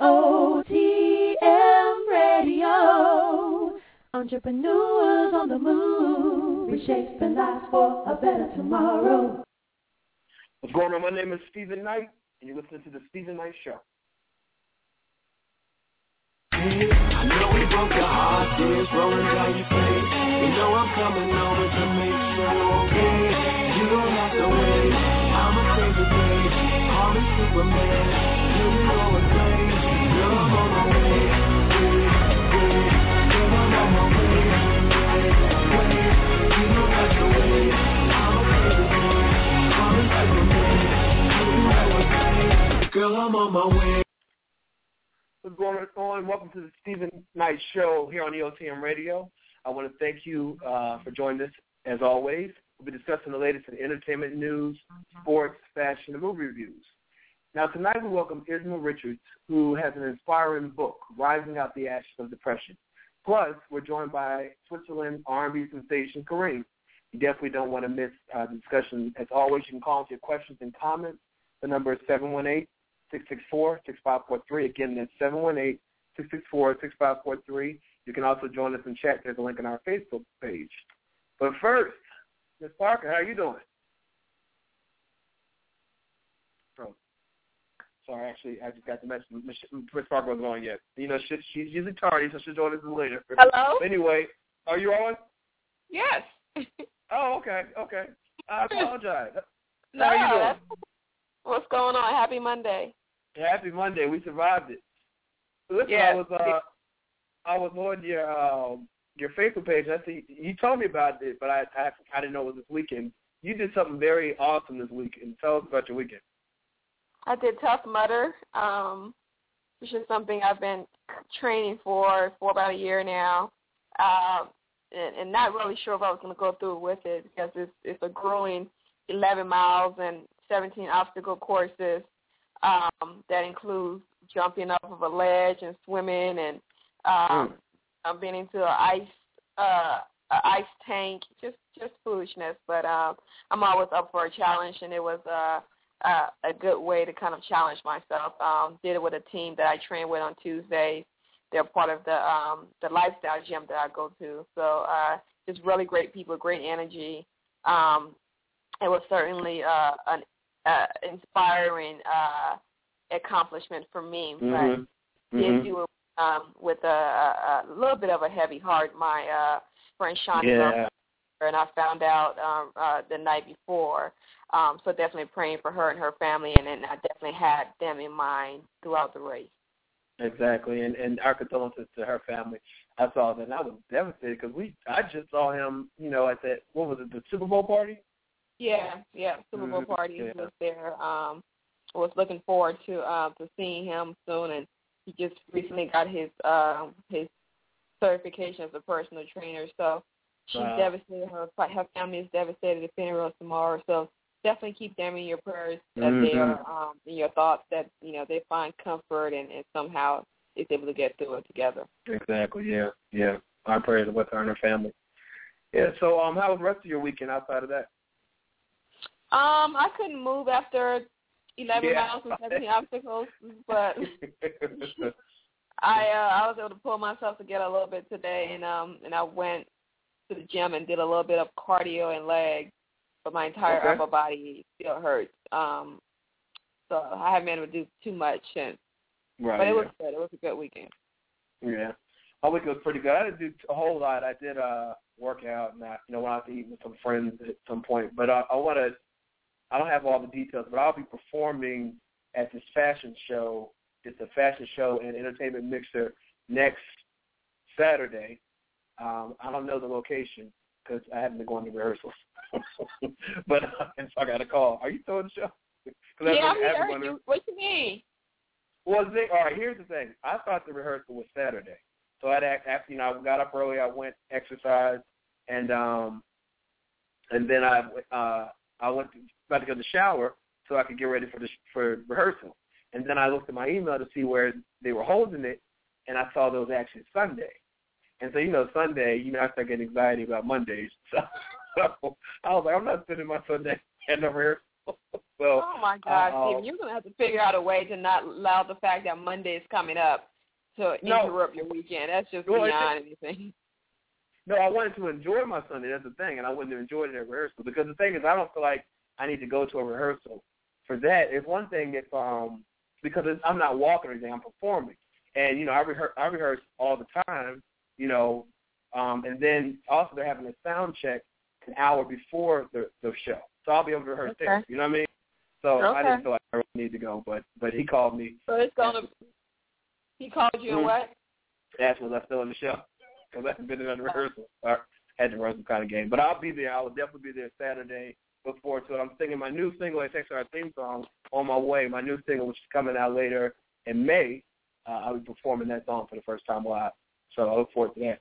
EOTM Radio. Entrepreneurs on the move, reshaping lives for a better tomorrow. What's going on? My name is Steven Knight, and you're listening to the Steven Knight Show. I know we broke your heart, tears rolling down your face. You know I'm coming over to make sure you're okay. You don't have to wait, I'ma save the day. Call me Superman, you can Girl, I'm on my way. What's going on? Welcome to the Steven Knight Show here on EOTM Radio. I want to thank you uh, for joining us as always. We'll be discussing the latest in entertainment news, sports, fashion, and movie reviews. Now, tonight we welcome Isma Richards, who has an inspiring book, Rising Out the Ashes of Depression. Plus, we're joined by Switzerland R&B sensation K'Ream. You definitely don't want to miss uh, the discussion. As always, you can call us your questions and comments. The number is 718 664-6543. Again, that's 718-664-6543. You can also join us in chat. There's a link on our Facebook page. But first, Ms. Parker, how are you doing? Oh, sorry, actually, I just got the message. Ms. Parker wasn't on yet. You know, she, she's usually tardy, so she'll join us later. Hello? Anyway, are you on? Yes. Oh, okay, okay. I apologize. no, how are you doing? What's going on? Happy Monday. Happy Monday. We survived it. Listen, Yeah. I was uh, I was on your um, your Facebook page. I see you told me about it, but I, I I didn't know it was this weekend. You did something very awesome this weekend. Tell us about your weekend. I did Tough Mudder, um, which is something I've been training for for about a year now, um, and, and not really sure if I was going to go through with it because it's it's a grueling 11 miles and 17 obstacle courses um, that includes jumping off of a ledge and swimming and um, I've been into an ice uh, a ice tank, just just foolishness. But um, I'm always up for a challenge, and it was uh, uh, a good way to kind of challenge myself. Um, did it with a team that I train with on Tuesdays. They're part of the um, the lifestyle gym that I go to. So uh, just really great people, great energy. Um, it was certainly uh, an uh, inspiring uh, accomplishment for me. Mhm. But did Mhm. do it um, with a, a, little bit of a heavy heart. My uh, friend Shawnee Yeah. and I found out um, uh, the night before. Um, so definitely praying for her and her family, and then I definitely had them in mind throughout the race. Exactly, and and our condolences to her family. I saw that, and I was devastated because we I just saw him, you know, at that what was it, the Super Bowl party? Yeah, yeah. Super Bowl Mhm, party yeah. was there. Um, was looking forward to uh, to seeing him soon, and he just recently got his uh, his certification as a personal trainer. So she's Wow. devastated. Her her family is devastated. The funeral is tomorrow. So definitely keep them in your prayers as they Mhm. are um, in your thoughts. That you know they find comfort and, and somehow is able to get through it together. Exactly. Yeah. Yeah. Our prayers are with her and her family. Yeah. So, um, how was the rest of your weekend outside of that? Um, I couldn't move after 11 Yeah. miles and 17 obstacles, but I uh, I was able to pull myself together a little bit today, and um and I went to the gym and did a little bit of cardio and legs, but my entire Okay. upper body still hurts. Um, so I haven't been able to do too much, and right. but it yeah. was good. It was a good weekend. Yeah. My week was pretty good. I didn't do a whole lot. I did uh work out and I you know went out to eat with some friends at some point. But I, I wanna I don't have all the details, but I'll be performing at this fashion show. It's a fashion show and entertainment mixer next Saturday. Um, I don't know the location because I haven't been going to rehearsals. but uh, and so I got a call. Are you throwing the show? yeah, I'm here. You, what you mean? well, the thing, all right. Here's the thing. I thought the rehearsal was Saturday, so I'd act after you know I got up early. I went exercised, and um, and then I uh I went to, about to go to the shower so I could get ready for the for rehearsal. And then I looked at my email to see where they were holding it, and I saw that it was actually Sunday. And so you know Sunday, you know I start getting anxiety about Mondays. So, so I was like, I'm not spending my Sunday at no rehearsal. well, oh my God, uh, Steven, you're gonna have to figure out a way to not allow the fact that Monday is coming up to No. interrupt your weekend. That's just Well, beyond anything. No, I wanted to enjoy my Sunday. That's the thing, and I wouldn't have enjoyed it at rehearsal because the thing is, I don't feel like I need to go to a rehearsal for that. It's one thing if um because I'm not walking or anything, I'm performing, and you know I rehearse I rehearse all the time, you know, um and then also they're having a sound check an hour before the the show, so I'll be able to rehearse there. You know what I mean? So I didn't feel like I really need to go, but but he called me, So it's gonna. He called you and Mhm. what? asked was I still in the show because I haven't been in a rehearsal or had to rehearse some kind of game. But I'll be there. I will definitely be there Saturday. Look forward to it. I'm singing my new single, it's actually our theme song, On My Way. My new single, which is coming out later in May. Uh, I'll be performing that song for the first time live. So I look forward to that.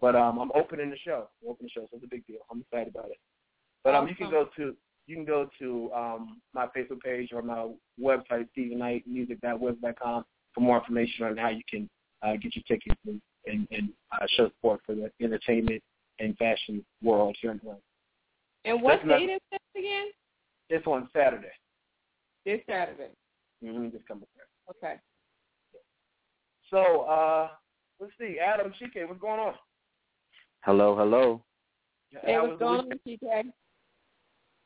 But um, I'm opening the show. I'm opening the show, so it's a big deal. I'm excited about it. But um, you can go to you can go to um, my Facebook page or my website, StevenKnightMusic.web.com, for more information on how you can uh, get your tickets and, and, and uh, show support for the entertainment and fashion world here in Atlanta. And what That's date is again? It's on Saturday. This Saturday. Mm-hmm, this coming Saturday. Okay. So uh, let's see, Adam Chike, what's going on? Hello, hello. Hey, How what's going on, TK?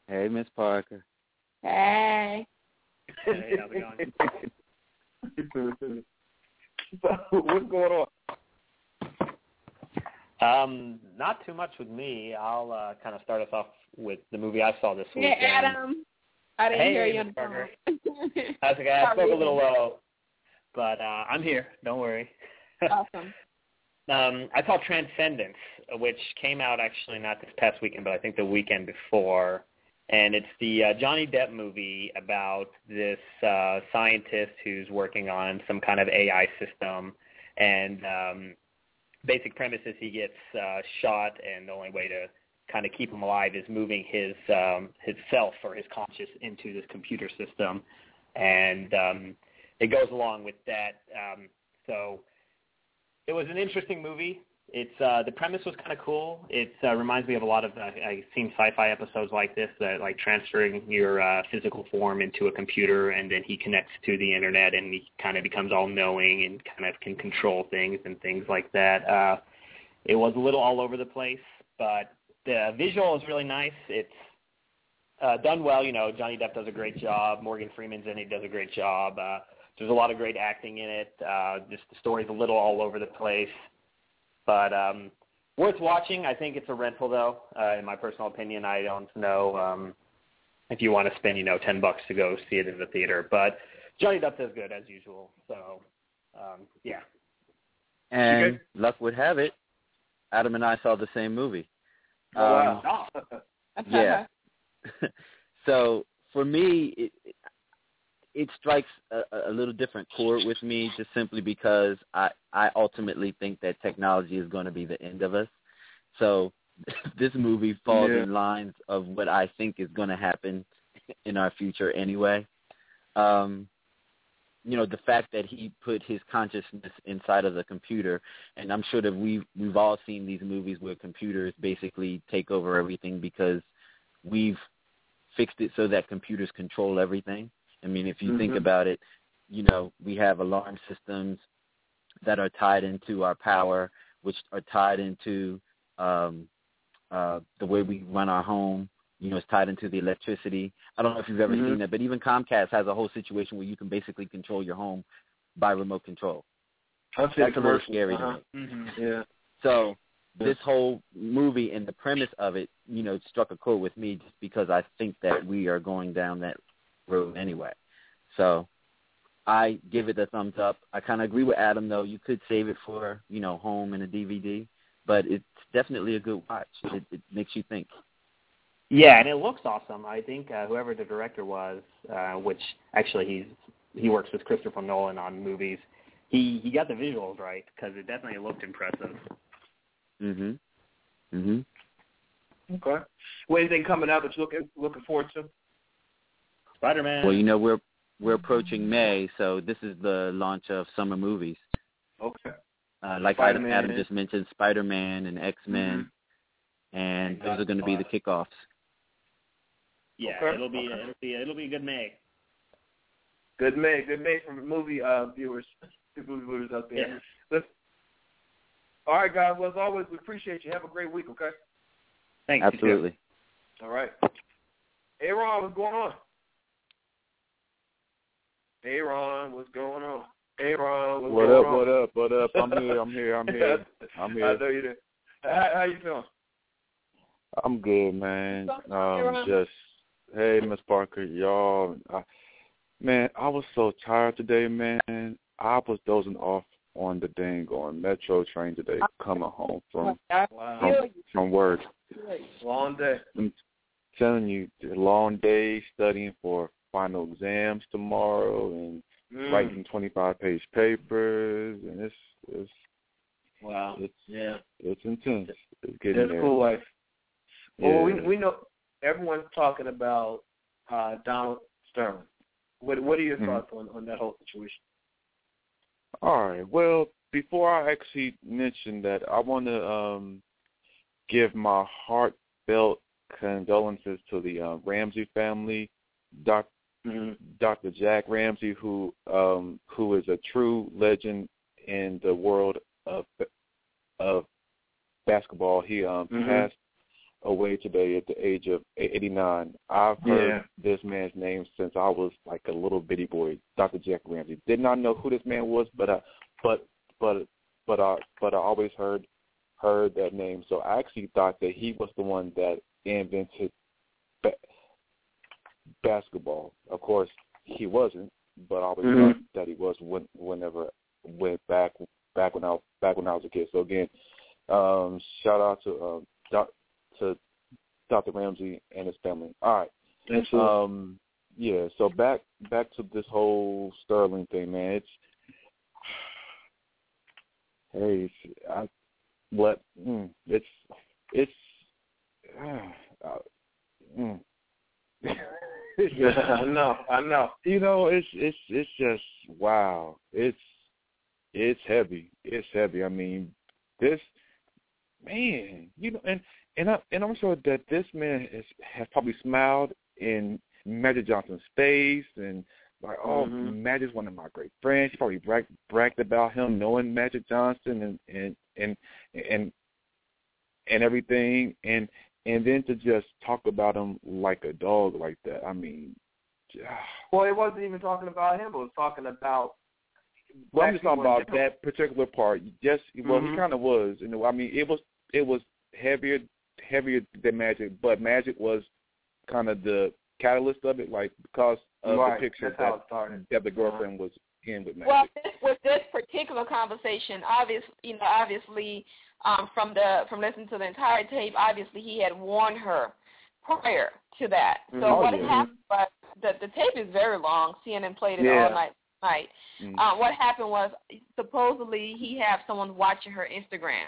Hey, Miss Parker. Hey. Hey, how's it going? so, what's going on? Um, not too much with me. I'll uh, kind of start us off with the movie I saw this Hey, weekend. Adam. I didn't Hey, hear you on Miss the Parker. phone. How's? I spoke a little low, but uh, I'm here. Don't worry. awesome. um, I saw Transcendence, which came out actually not this past weekend, but I think the weekend before. And it's the uh, Johnny Depp movie about this uh, scientist who's working on some kind of AI system. And um, basic premise is he gets uh, shot, and the only way to kind of keep him alive is moving his um, his self or his conscious into this computer system. And um, it goes along with that. Um, so it was an interesting movie. It's uh, the premise was kind of cool. It uh, reminds me of a lot of uh, I've seen sci-fi episodes like this that like transferring your uh, physical form into a computer, and then he connects to the internet, and he kind of becomes all knowing and kind of can control things and things like that. Uh, it was a little all over the place, but the visual is really nice. It's uh, done well. You know, Johnny Depp does a great job. Morgan Freeman's in it, does a great job. Uh, there's a lot of great acting in it. Uh, just the story's a little all over the place, but um, worth watching. I think it's a rental though. Uh, in my personal opinion, I don't know um, if you want to spend you know ten bucks to go see it in the theater, but Johnny Depp does good as usual. So um, yeah, And luck would have it, Adam and I saw the same movie. Oh, Um, wow. Yeah. so for me, it, it- strikes a, a little different chord with me, just simply because I I ultimately think that technology is going to be the end of us. So this movie falls Yeah. in lines of what I think is going to happen in our future anyway. Um, you know, the fact that he put his consciousness inside of the computer, and I'm sure that we've we've all seen these movies where computers basically take over everything because we've fixed it so that computers control everything. I mean, if you think Mhm. about it, you know, we have alarm systems that are tied into our power, which are tied into um, uh, the way we run our home. You know, it's tied into the electricity. I don't know if you've ever Mhm. seen that, but even Comcast has a whole situation where you can basically control your home by remote control. I've That's a little scary uh-huh. to me. mm-hmm. Yeah. So this whole movie and the premise of it, you know, struck a chord with me just because I think that we are going down that road anyway. So I give it a thumbs up. I kind of agree with Adam though. You could save it for you know home and a DVD, but it's definitely a good watch. It, it makes you think. Yeah, and it looks awesome. I think uh, whoever the director was, uh, which actually he's he works with Christopher Nolan on movies, he he got the visuals right because it definitely looked impressive. Mhm. Mhm. Okay. Well, anything coming out that you're looking looking forward to? Spider Man. Well, you know we're we're approaching May, so this is the launch of summer movies. Okay. Uh, like Adam, Spider-Man. Adam just mentioned, Spider Man and X Men, and those are going to be the kickoffs. Yeah, Okay. it'll be it'll be it'll be a good May. Good May, good May from movie uh, viewers, movie viewers out there. Yeah. Listen. All right, guys. Well, as always, we appreciate you. Have a great week. Okay. Thanks. you. Absolutely. All right. Hey, Ron, what's going on? Hey, Ron, what's going on? Hey, Ron, what's What going up? on? What up? What up? I'm here. I'm here. I'm here. I'm here. I here. know you did. How, how you feeling? I'm good, man. Hey, Um, just hey, Miss Parker, y'all. I, man, I was so tired today, man. I was dozing off on the dang on metro train today, coming home from Wow. from, from work. Long day. I'm telling you, long day studying for final exams tomorrow and Mm. writing 25 page papers, and it's it's Wow. it's Yeah. it's intense. It's getting That's there. cool life. Well, we Yeah. we know everyone's talking about uh, Donald Sterling. What what are your Mhm. thoughts on, on that whole situation? All right. Well, before I actually mention that, I want to um, give my heartfelt condolences to the uh, Ramsay family, Doc, Mm-hmm. Dr. Jack Ramsay, who um, who is a true legend in the world of of basketball. He um, Mhm. passed away today at the age of 89. I've heard Yeah. this man's name since I was like a little bitty boy, Dr. Jack Ramsay. Did not know who this man was, but I, but but but I but I always heard heard that name. So I actually thought that he was the one that invented basketball. Of course, he wasn't, but I always Mhm. thought that he was when, whenever went back back when I back when I was a kid. So again, um, shout out to um, doc, to Dr. Ramsay and his family. All right. Absolutely. Um, yeah. So back back to this whole Sterling thing, man. It's hey, it's, I what mm, it's it's uh, uh, mm. yeah, I know. I know. you know, it's it's it's just wow. It's it's heavy. It's heavy. I mean, this man, you know, and and I and I'm sure that this man is, has probably smiled in Magic Johnson's face and like, oh, Mhm. Magic's one of my great friends. He probably bragged bragged about him knowing Magic Johnson and and and and and everything and and then to just talk about him like a dog like that. I mean, Well, it wasn't even talking about him. It was talking about. Well, I'm just talking about that particular part. Just well, Mhm. he kind of was. You know, I mean, it was it was heavier heavier than Magic, but Magic was kind of the catalyst of it, like because of Right, the picture that that the girlfriend was in with Magic. Well, this, with this particular conversation, obviously, you know, obviously, um, from the from listening to the entire tape, obviously he had warned her prior to that. So Mhm. what Oh, yeah. happened was the the tape is very long. CNN played it Yeah. all night. Night. Mm. Uh, what happened was supposedly he had someone watching her Instagram.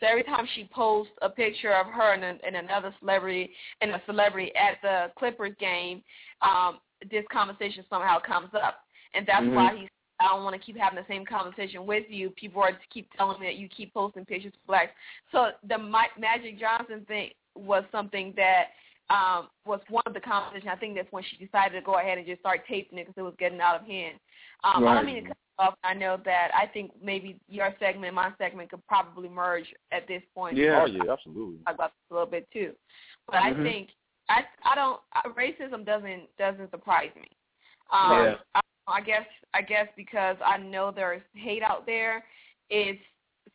So every time she posts a picture of her and, an- and another celebrity and a celebrity at the Clippers game, um, this conversation somehow comes up, and that's Mhm. why he's. I don't want to keep having the same conversation with you. People are just keep telling me that you keep posting pictures of blacks. So the Mi- Magic Johnson thing was something that um, was one of the conversations. I think that's when she decided to go ahead and just start taping it because it was getting out of hand. Um, I don't mean to cut you off. I know that I think maybe your segment and my segment could probably merge at this point. Yeah. Oh yeah, absolutely. Talk about this a little bit too, but I Mhm. think I I don't I, racism doesn't doesn't surprise me. Um, Yeah. I, I guess I guess because I know there's hate out there. It's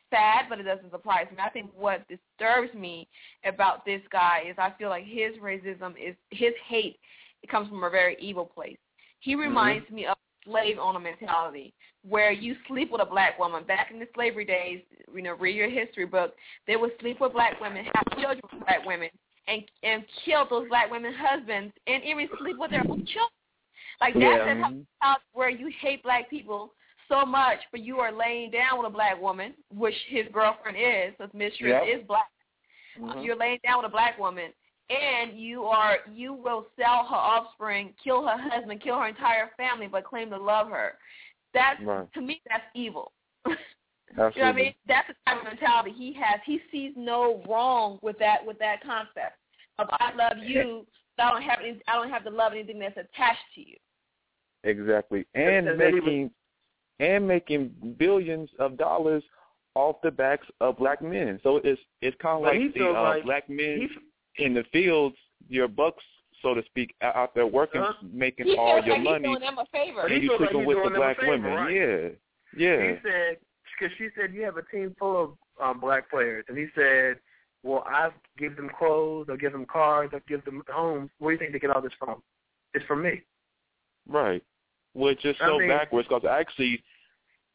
sad, but it doesn't surprise me. I think what disturbs me about this guy is I feel like his racism is his hate. It comes from a very evil place. He mm-hmm. reminds me of slave owner mentality, where you sleep with a black woman. Back in the slavery days, you know, read your history book. They would sleep with black women, have children with black women, and and kill those black women's husbands, and even sleep with their own children. Like that's Yeah. the house where you hate black people so much, but you are laying down with a black woman, which his girlfriend is, his mistress Yep. is black. Mhm. You're laying down with a black woman, and you are you will sell her offspring, kill her husband, kill her entire family, but claim to love her. That's Right. to me, that's evil. Absolutely. You know what I mean? That's the type of mentality he has. He sees no wrong with that with that concept of I love you, I don't have any, I don't have to love anything that's attached to you. Exactly, and And then he making and making billions of dollars off the backs of black men. So it's it's kind of like he the uh, like black men in the fields, your bucks, so to speak, out out there working, Uh-huh. making He all your like money, he's doing them a favor. But he and you feels like he's with the doing them a black favor, women. right? Yeah, yeah. he said because she said you have a team full of um, black players, and he said, "Well, I give them clothes, I give them cars, I give them homes. Where do you think they get all this from? It's from me." Right. Which is I so mean- backwards because actually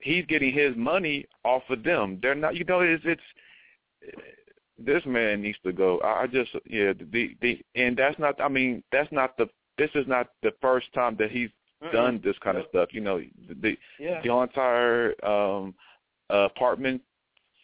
he's getting his money off of them. They're not. You know, it's it's this man needs to go. I I just yeah the the and that's not. I mean that's not the. This is not the first time that he's done this kind of stuff. You know the Yeah. the entire um uh, apartment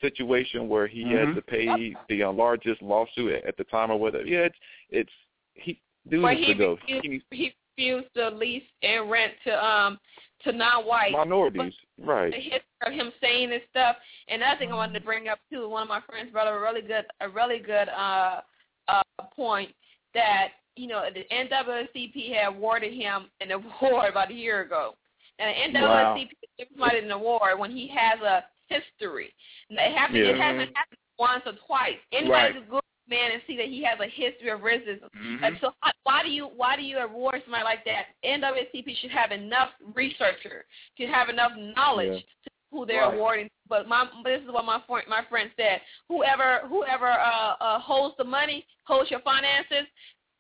situation where he Mhm. had to pay the uh, largest lawsuit at, at the time or whatever. Yeah, it's it's he dude Where needs he to go. refused, He needs he refused to lease and rent to um to non-white. minorities, right? the history of him saying this stuff. And another thing I wanted to bring up too, one of my friends brought up a really good, a really good uh, uh, point that you know the NAACP had awarded him an award about a year ago. And the Wow. NAACP gives somebody an award when he has a history. It happened. It hasn't happened once or twice. Anybody Right. can Google man and see that he has a history of racism. Mhm. Like, so why- do you why do you award somebody like that? NAACP should have enough researcher, should have enough knowledge Yeah. to who they're Right. awarding. But my but this is what my friend my friend said. Whoever whoever uh, uh, holds the money, holds your finances,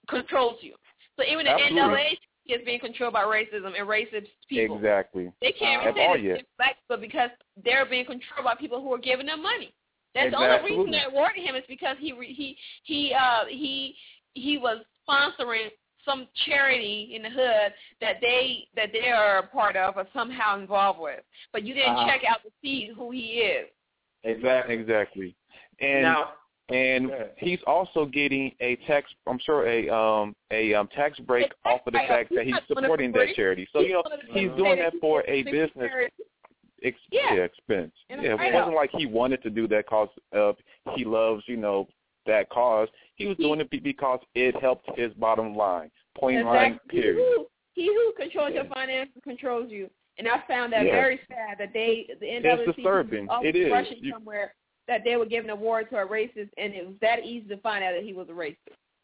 controls you. So even the Absolutely. NAACP is being controlled by racism and racist people. Exactly. They can't That's say all that yet. it's black people because they're being controlled by people who are giving them money. That's the only reason they're awarding him is because he re- he he uh he he was sponsoring some charity in the hood that they that they are a part of or somehow involved with. But you didn't Uh-huh. check out to see who he is. Exactly. Exactly. And now, and Go he's also getting a tax I'm sure a um a um tax break A off of the fact that He's he's not doing it supporting that charity. So you know one of the he's doing that that for a business ex- Yeah. expense. Yeah, it wasn't like he wanted to do that cause uh, he loves, you know, that cause. He was He- doing it because it helped his bottom line. Point Exactly. blank, He period. who, he who controls your finances controls you. And I found that Yeah. very sad that they the NAACP disturbing. was It is. rushing You- somewhere that they were giving an award to a racist, and it was that easy to find out that he was a racist.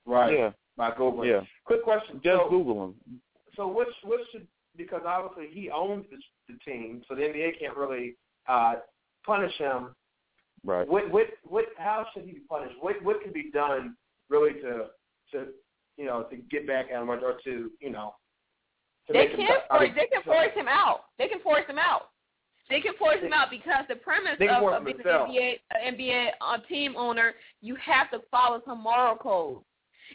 right. Yeah, Mike Goldberg. yeah. Quick question. Just so, Google him. so what what should because obviously he owns the, the team, so the NBA can't really uh, punish him. Right. What what what? How should he be punished? What what can be done really to to you know to get back at him or, or to you know? To They make him- can I force, mean, they can force him out. They can force him out. They can force him out because the premise of, of being to an NBA uh, NBA uh, team owner, you have to follow some moral code.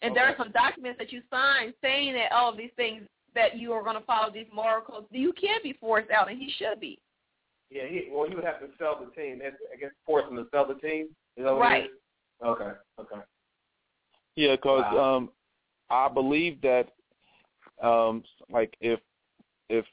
And there are some documents that you sign saying that all of these things that you are going to follow these moral codes. You can be forced out, and he should be. Yeah, he well he would have to sell the team. That's- I guess force him to sell the team. Is that what Right. Okay. Okay. Yeah, because Wow. um, I believe that um, like if if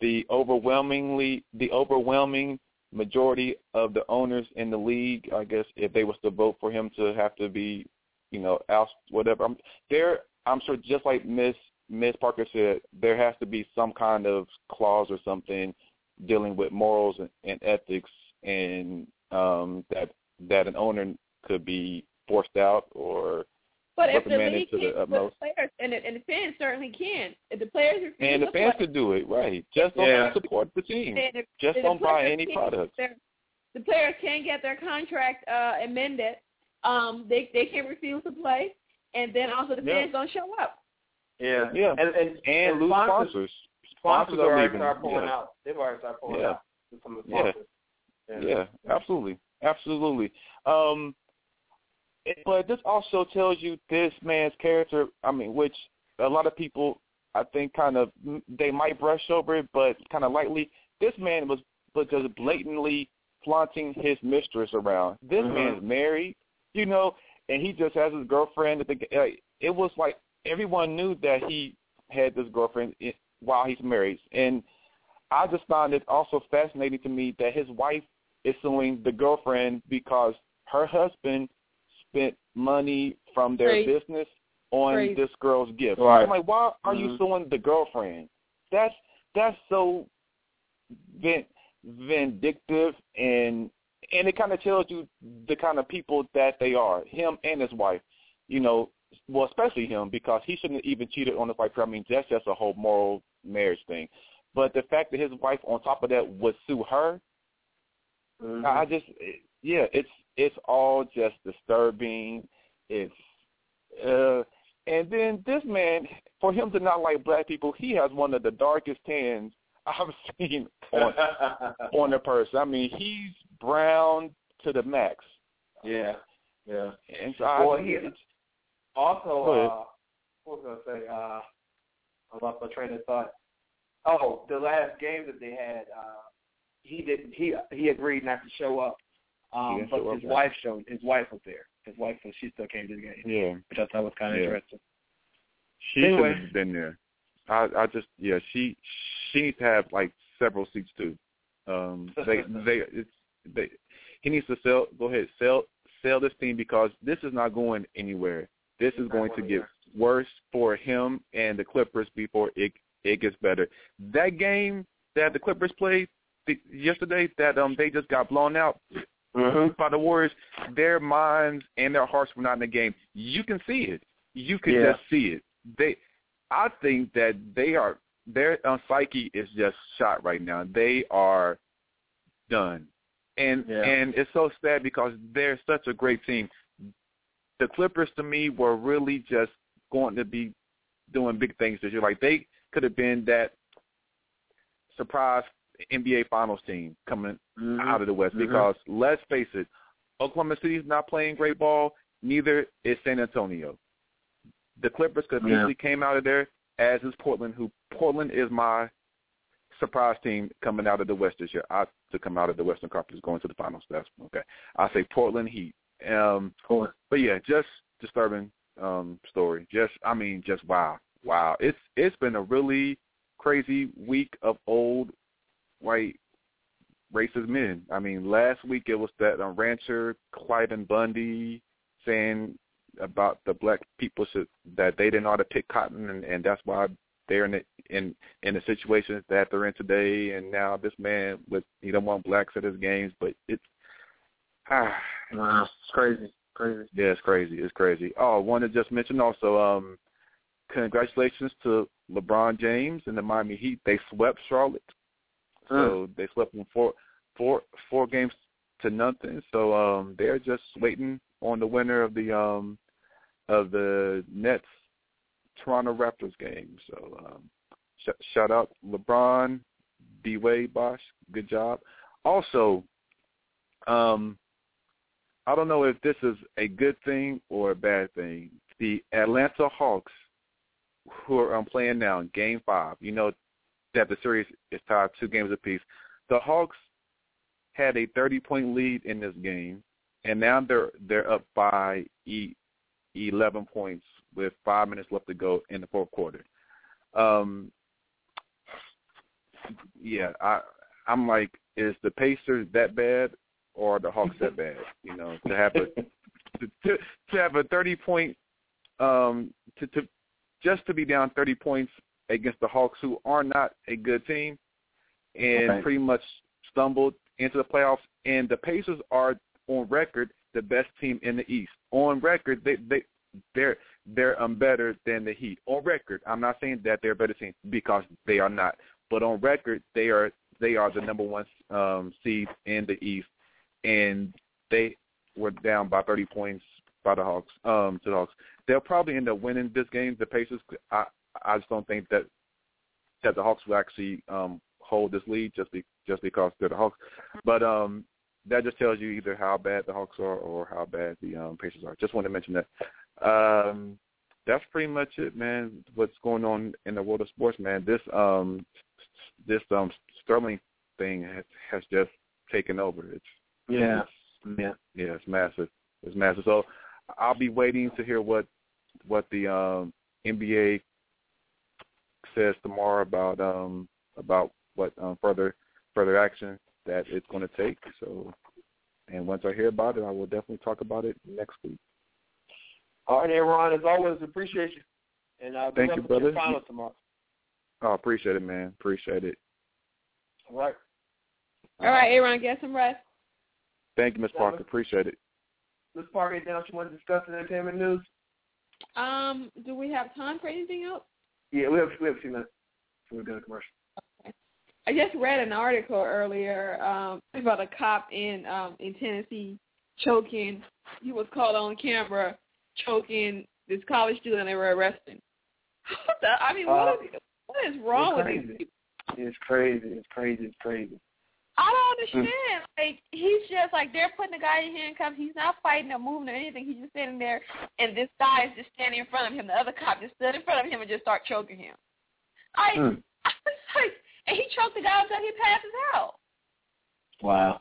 the overwhelmingly the overwhelming majority of the owners in the league, I guess, if they was to vote for him to have to be, you know, out whatever, I'm, there, I'm sure just like Miss Miss Parker said, there has to be some kind of clause or something dealing with morals and, and ethics, and um, that that an owner could be forced out or But if the reprimanded league to the can't, but the players and the, and the fans certainly can. If the players refuse And the to fans play, could do it, right? Just don't Yeah. support the team. then if- Just don't buy any can't products. The players can get their contract uh, amended. Um, they they can refuse to play, and then also the Yeah. fans don't show up. Yeah. Yeah. And and, And lose sponsors, sponsors. Sponsors are already leaving. start pulling yeah. out. They've already started pulling Yeah. out. with Some of the Yeah. sponsors. Yeah, absolutely, absolutely. Um, it- but this also tells you this man's character. I mean, which a lot of people, I think, kind of they might brush over it, but kind of lightly. This man was was just blatantly flaunting his mistress around. This Mhm. man's married, you know, and he just has his girlfriend. At the, it was like everyone knew that he had this girlfriend while he's married, and I just found it also fascinating to me that his wife is suing the girlfriend because her husband spent money from their Right. business on Crazy. this girl's gift. Right. I'm like, why are you Mhm. suing the girlfriend? That's that's so vin- vindictive and and it kind of tells you the kind of people that they are. Him and his wife, you know, well, especially him because he shouldn't have even cheated on his wife. I mean, that's just a whole moral marriage thing. But the fact that his wife, on top of that, would sue her, Mhm. I just, yeah, it's it's all just disturbing. It's, uh, and then this man, for him to not like black people, he has one of the darkest tans I've seen on on a person. I mean, he's brown to the max. yeah, yeah. And so I, Well, he- Also, uh, what was I gonna say? Uh, I lost my train of thought. Oh, the last game that they had, uh, he didn't. He he agreed not to show up. Um, but his wife showed. His wife was there. His wife was. She still came to the game, yeah. which I thought was kind of Yeah. interesting. She Anyway. should have been there. I I just yeah she she needs to have like several seats too. Um they they it's they he needs to sell go ahead sell sell this team because this is not going anywhere. This is going to get worse for him and the Clippers before it it gets better. That game that the Clippers played the, yesterday that um they just got blown out Mm-hmm. by the Warriors, their minds and their hearts were not in the game. You can see it. You can Yeah. just see it. They, I think that they are their uh, psyche is just shot right now. They are done, and Yeah. and it's so sad because they're such a great team. The Clippers to me were really just going to be doing big things this year. Like they could have been that surprise NBA Finals team coming Mm-hmm. out of the West because let's face it, Oklahoma City's not playing great ball. Neither is San Antonio. The Clippers could Yeah. easily came out of there, as is Portland. Who Portland is my surprise team coming out of the West this year. I to come out of the Western Conference is going to the finals. That's okay. I say Portland Heat. Um, Cool. but yeah, just disturbing um story. Just I mean, just wow, wow. It's it's been a really crazy week of old white racist men. I mean, last week it was that um, rancher Cliven Bundy saying about the black people should, that they didn't how to pick cotton, and, and that's why they're in the, in in the situation that they're in today. And now this man with he don't want blacks at his games, but it's ah, Wow, it's crazy, crazy. yeah, it's crazy. It's crazy. Oh, I want to just mention also, um, congratulations to LeBron James and the Miami Heat. They swept Charlotte. So they swept them four, four, four games to nothing. So um, they're just waiting on the winner of the um, of the Nets Toronto Raptors game. So um, sh- shout out LeBron, D Wade, Bosh, good job. Also, um, I don't know if this is a good thing or a bad thing. The Atlanta Hawks, who are um, playing now in Game Five, you know that the series is tied two games apiece. The Hawks had a 30-point lead in this game, and now they're they're up by e- 11 points with five minutes left to go in the fourth quarter. Um, yeah, I I'm like, is the Pacers that bad or the Hawks that bad? You know, to have a to, to, to have a 30 point um to to just to be down 30 points against the Hawks, who are not a good team, and Okay. pretty much stumbled into the playoffs. And the Pacers are on record the best team in the East. On record, they they they're they're um better than the Heat. On record, I'm not saying that they're a better team because they are not, but on record, they are they are the number one um seed in the East, and they were down by 30 points by the Hawks um to the Hawks. They'll probably end up winning this game. The Pacers, I I just don't think that that the Hawks will actually um hold this lead just be just because they're the Hawks. But um that just tells you either how bad the Hawks are or how bad the um Pacers are. Just wanted to mention that. Um that's pretty much it, man. What's going on in the world of sports, man. This um this um Sterling thing has, has just taken over. It's Yeah, yeah. yeah, it's massive. It's massive. So I'll be waiting to hear what what the um NBA says tomorrow about um about what um, further further action that it's going to take. So, and once I hear about it, I will definitely talk about it next week. All right, Aaron. As always, appreciate you. And uh, Thank you, brother. Final tomorrow. Oh, appreciate it, man. Appreciate it. All right. All right, Aaron, get some rest. Thank you, Miss Parker. Appreciate it. Ms. Parker, anything else you want to discuss in entertainment news? Um, do we have time for anything else? Yeah, we have we have a few minutes before we go to commercial. I just read an article earlier um, about a cop in um, in Tennessee choking. He was caught on camera choking this college student they were arresting. I mean, what, Uh, is, what is wrong with these people? It's crazy. It's crazy. It's crazy. I don't Hmm. understand. Like he's just like they're putting the guy in handcuffs. He's not fighting or moving or anything. He's just standing there, and this guy is just standing in front of him. The other cop just stood in front of him and just start choking him. I, Hmm. I was like, and he choked the guy until he passes out. Wow.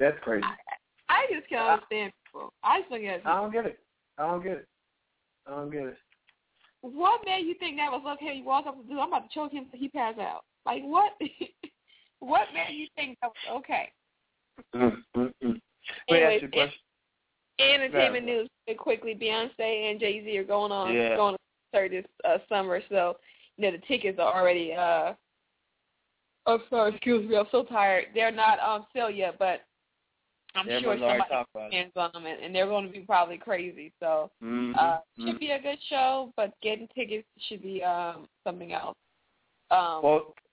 That's crazy. I just can't understand people. I just look at I don't get it. I don't get it. I don't get it. what made you think that was okay? You walk up to do, I'm about to choke him until he pass out. Like what? what made you think that was okay? Mm, mm, mm. Let me ask you a question. Entertainment Yeah. news quickly. Beyonce and Jay Z are going on Yeah. going on concert this uh, summer, so you know the tickets are already. uh Oh, sorry, excuse me. I'm so tired. They're not on sale yet, but I'm sure Everyone's already somebody talked hands on them, and, and they're going to be probably crazy. So uh, mhm. should be a good show, but getting tickets should be um something else. Um, Well, c-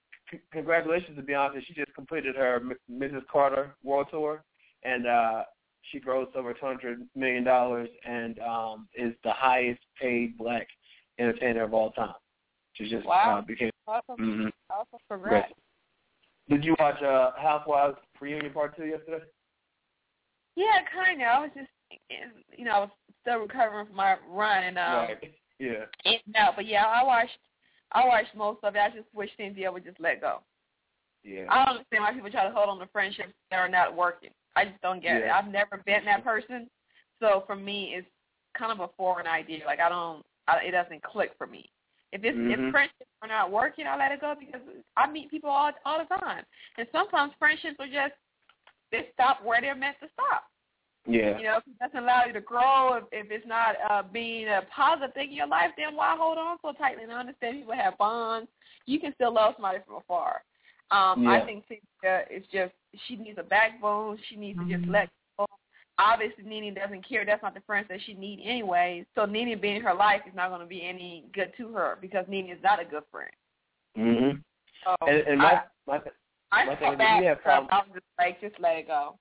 congratulations to Beyonce. She just completed her M- Mrs. Carter World Tour, and uh, she grossed over two hundred million dollars, and um, is the highest paid black entertainer of all time. She just Wow. uh, became. awesome, Mhm. awesome, congrats. Did you watch uh, Housewives reunion part two yesterday? Yeah, kind of. I was just, you know, I was still recovering from my run, and um, right. Yeah. and no, but yeah, I watched, I watched most of it. I just wish Cynthia would just let go. Yeah. I don't understand why people try to hold on to friendships that are not working. I just don't get it. I've never been that person, so for me, it's kind of a foreign idea. Like I don't, I, it doesn't click for me. If it's Mhm. if friendships are not working, I let it go because I meet people all all the time, and sometimes friendships are just they stop where they're meant to stop. Yeah. You know, if it doesn't allow you to grow, if, if it's not uh, being a positive thing in your life, then why hold on so tightly? And I understand people have bonds. You can still love somebody from afar. Um, Yeah. I think Cynthia is just she needs a backbone. She needs to just let go. Obviously, Nene doesn't care. That's not the friends that she needs anyway. So Nene being in her life is not going to be any good to her because Nene is not a good friend. Mhm. So And, and my my I, my I thing is bad we have for her. problems- I was just like, just let it go.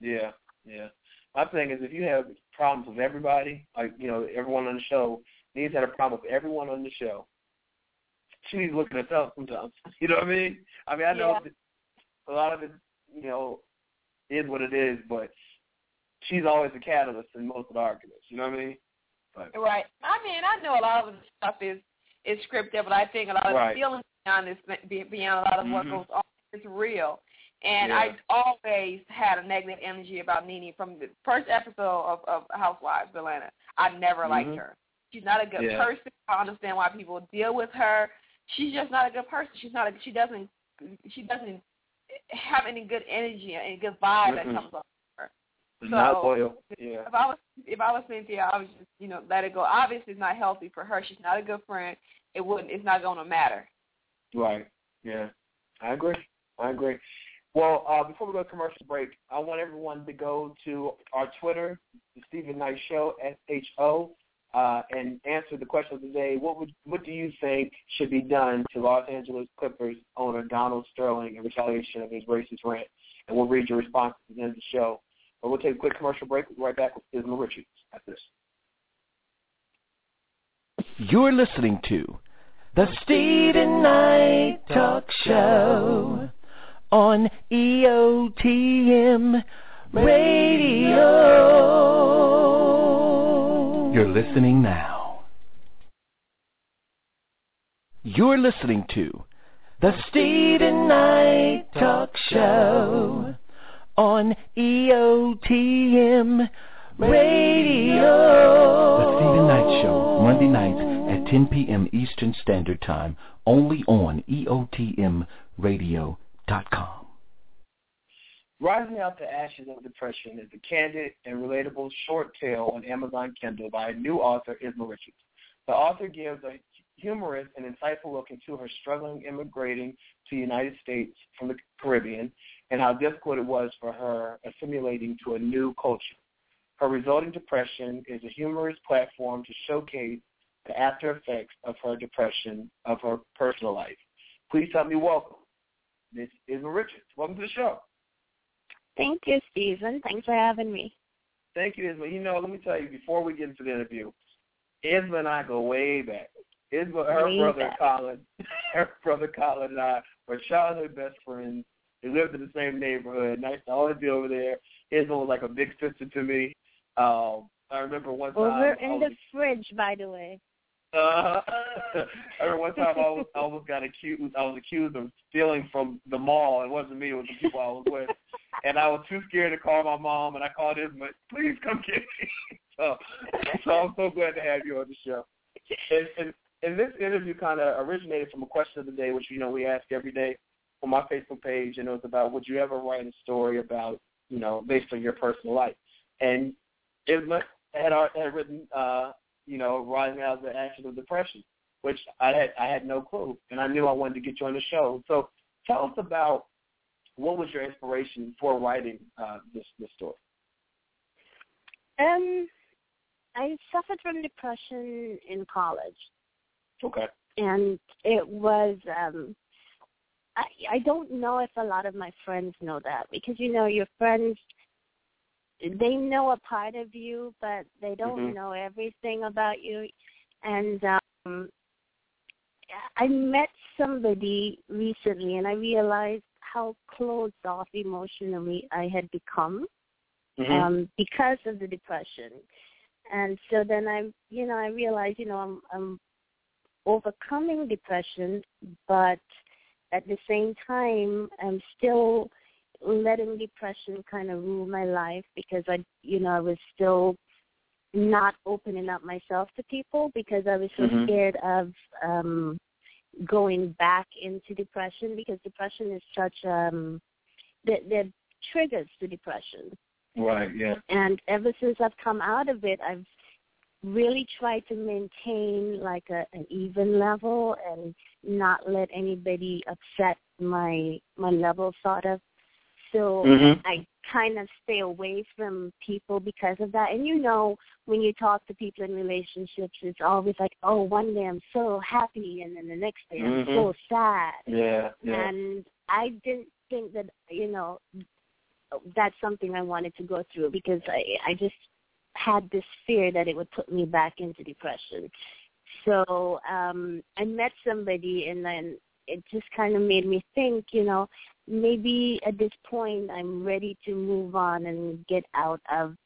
Yeah, yeah. My thing is if you have problems with everybody, like, you know, everyone on the show, needs had a problem with everyone on the show. She needs to look at herself sometimes. You know what I mean? I mean, I know Yeah. a lot of it, you know, is what it is, but she's always the catalyst in most of the arguments. You know what I mean? But Right. I mean, I know a lot of the stuff is is scripted, but I think a lot of Right. the feelings beyond this, be- beyond a lot of what Mhm. goes on, is real. And Yeah. I always had a negative energy about Nene from the first episode of, of Housewives of Atlanta. I never liked Mhm. her. She's not a good Yeah. person. I understand why people deal with her. She's just not a good person. She's not. A, she doesn't. She doesn't have any good energy and good vibe that Mm-mm. comes off her. not loyal. Yeah. If I was if I was Cynthia, I would just you know let it go. Obviously, it's not healthy for her. She's not a good friend. It wouldn't. It's not going to matter. Right. Yeah. I agree. I agree. Well, uh, before we go to commercial break, I want everyone to go to our Twitter, the Steven Knight Show, S H O, uh, and answer the question of the day. What would what do you think should be done to Los Angeles Clippers owner Donald Sterling in retaliation of his racist rant? And we'll read your responses at the end of the show. But we'll take a quick commercial break. We'll be right back with Isma Richards at this. You're listening to the Steven Knight Talk Show on E EOTM Radio. You're listening now. You're listening to the Steven Knight Talk Show on E EOTM Radio. The Steven Knight Show, Monday nights at 10 p.m. Eastern Standard Time, only on E EOTMRadio.com. Rising Out the Ashes of Depression is a candid and relatable short tale on Amazon Kindle by a new author Isma Richards. The author gives a humorous and insightful look into her struggling immigrating to the United States from the Caribbean and how difficult it was for her assimilating to a new culture. Her resulting depression is a humorous platform to showcase the after effects of her depression of her personal life. Please help me welcome Miss Isma Richards. Welcome to the show. Thank you, Steven. Thanks for having me. Thank you, Isma. You know, let me tell you, before we get into the interview, Isma and I go way back. Isma, her Way brother back. Colin, her brother Colin and I were childhood best friends. We lived in the same neighborhood. Nice to always be over there. Isma was like a big sister to me. Um, I remember one time. Over I in was, the fridge, by the way. Uh, I remember one time I, was, I almost got accused. I was accused of stealing from the mall. It wasn't me. It was the people I was with, and I was too scared to call my mom. And I called Isma. Please come get me. so, so I'm so glad to have you on the show. And, and, and this interview kind of originated from a question of the day, which you know we ask every day on my Facebook page, and it was about would you ever write a story about you know based on your personal life, and Isma had had written uh, you know rising out of the ashes of depression, which I had I had no clue, and I knew I wanted to get you on the show. So tell us about what was your inspiration for writing uh, this this story. Um, I suffered from depression in college, Okay. and it was. um I I don't know if a lot of my friends know that because you know your friends they know a part of you, but they don't Mhm. know everything about you. And um I met somebody recently, and I realized how closed off emotionally I had become Mhm. um, because of the depression. And so then I, you know, I realized, you know, I'm, I'm overcoming depression, but at the same time, I'm still letting depression kind of rule my life because I, you know, I was still not opening up myself to people because I was so Mhm. scared of um going back into depression because depression is such um that that triggers to depression. Right. Yeah. And ever since I've come out of it, I've really tried to maintain like a, an even level and not let anybody upset my my level sort of. So Mhm. I kind of stay away from people because of that. And you know, when you talk to people in relationships, it's always like, oh, one day I'm so happy, and then the next day I'm Mhm. so sad. Yeah. Yeah. And I didn't think that you know that's something I wanted to go through because I I just had this fear that it would put me back into depression. So um I met somebody and then it just kind of made me think, you know, maybe at this point I'm ready to move on and get out of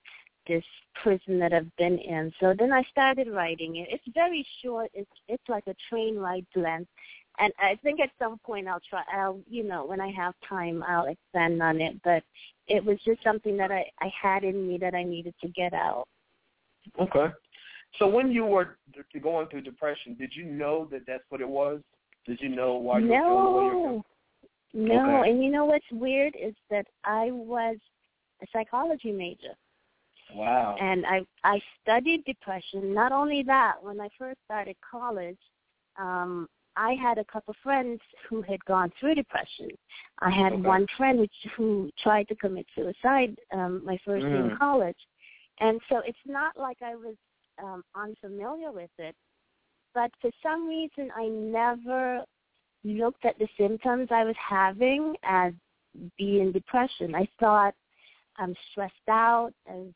this prison that I've been in. So then I started writing it. It's very short. It's it's like a train ride length. And I think at some point I'll try I'll you know, when I have time I'll expand on it. But it was just something that I, I had in me that I needed to get out. Okay. So when you were going through depression, did you know that that's what it was? Did you know why you were feeling the way you were feeling? No. No, Okay. and you know what's weird is that I was a psychology major. Wow. and I I studied depression. Not only that, when I first started college, um, I had a couple friends who had gone through depression. I had Okay. one friend which who tried to commit suicide um, my first year in Mm. college, and so it's not like I was um, unfamiliar with it, but for some reason I never looked at the symptoms I was having as being depression. I thought I'm stressed out and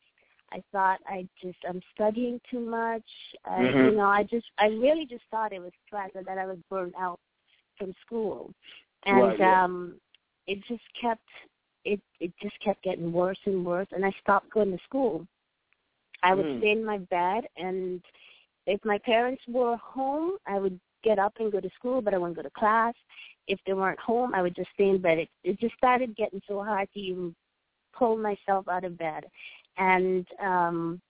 I thought I just I'm studying too much. I, Mhm. You know, I just I really just thought it was stress and that I was burned out from school, and Right, yeah. um, it just kept it it just kept getting worse and worse, and I stopped going to school. I would Mm. stay in my bed, and if my parents were home, I would get up and go to school, but I wouldn't go to class. If they weren't home, I would just stay in bed. It, it just started getting so hard to even pull myself out of bed, and um,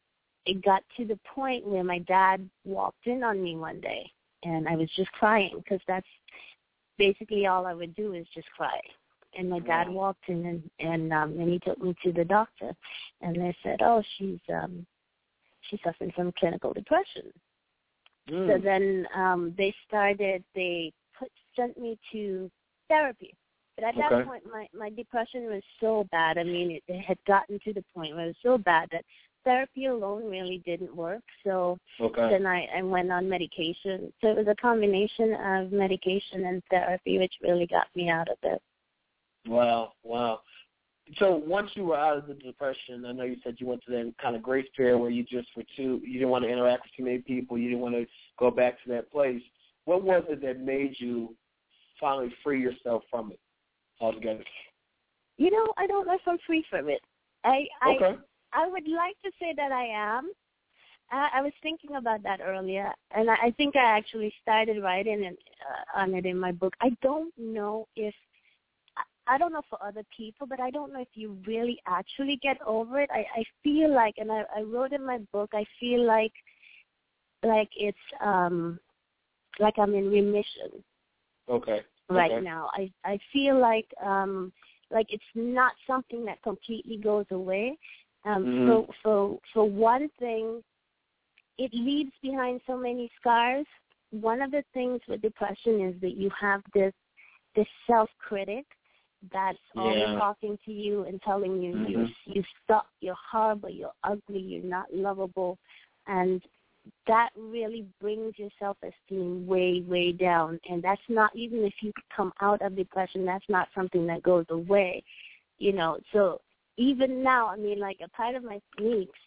it got to the point where my dad walked in on me one day, and I was just crying because that's basically all I would do is just cry. and my dad walked in and and um and he took me to the doctor and they said oh she's um she's suffering from clinical depression Mm. so then um they started they put sent me to therapy but at that Okay. point my my depression was so bad i mean it, it had gotten to the point where it was so bad that therapy alone really didn't work so Okay. then I, I went on medication. So it was a combination of medication and therapy, which really got me out of it. Wow, wow. So once you were out of the depression, I know you said you went to that kind of grace period where you just were too, you didn't want to interact with too many people, you didn't want to go back to that place. What was it that made you finally free yourself from it altogether? You know, I don't know if I'm free from it. I Okay. I I would like to say that I am. I, I was thinking about that earlier, and I, I think I actually started writing it, uh, on it in my book. I don't know if I- don't know for other people, but I don't know if you really actually get over it. I, I feel like, and I, I wrote in my book, I feel like like it's um like I'm in remission Okay. right okay. now. I I feel like um like it's not something that completely goes away. Um Mhm. so so for one thing it leaves behind so many scars. One of the things with depression is that you have this this self critic that's always talking to you and telling you you Mhm. you suck, you're horrible, you're ugly, you're not lovable and that really brings your self esteem way, way down. And that's not even if you come out of depression, that's not something that goes away. You know, so even now, I mean like a part of my techniques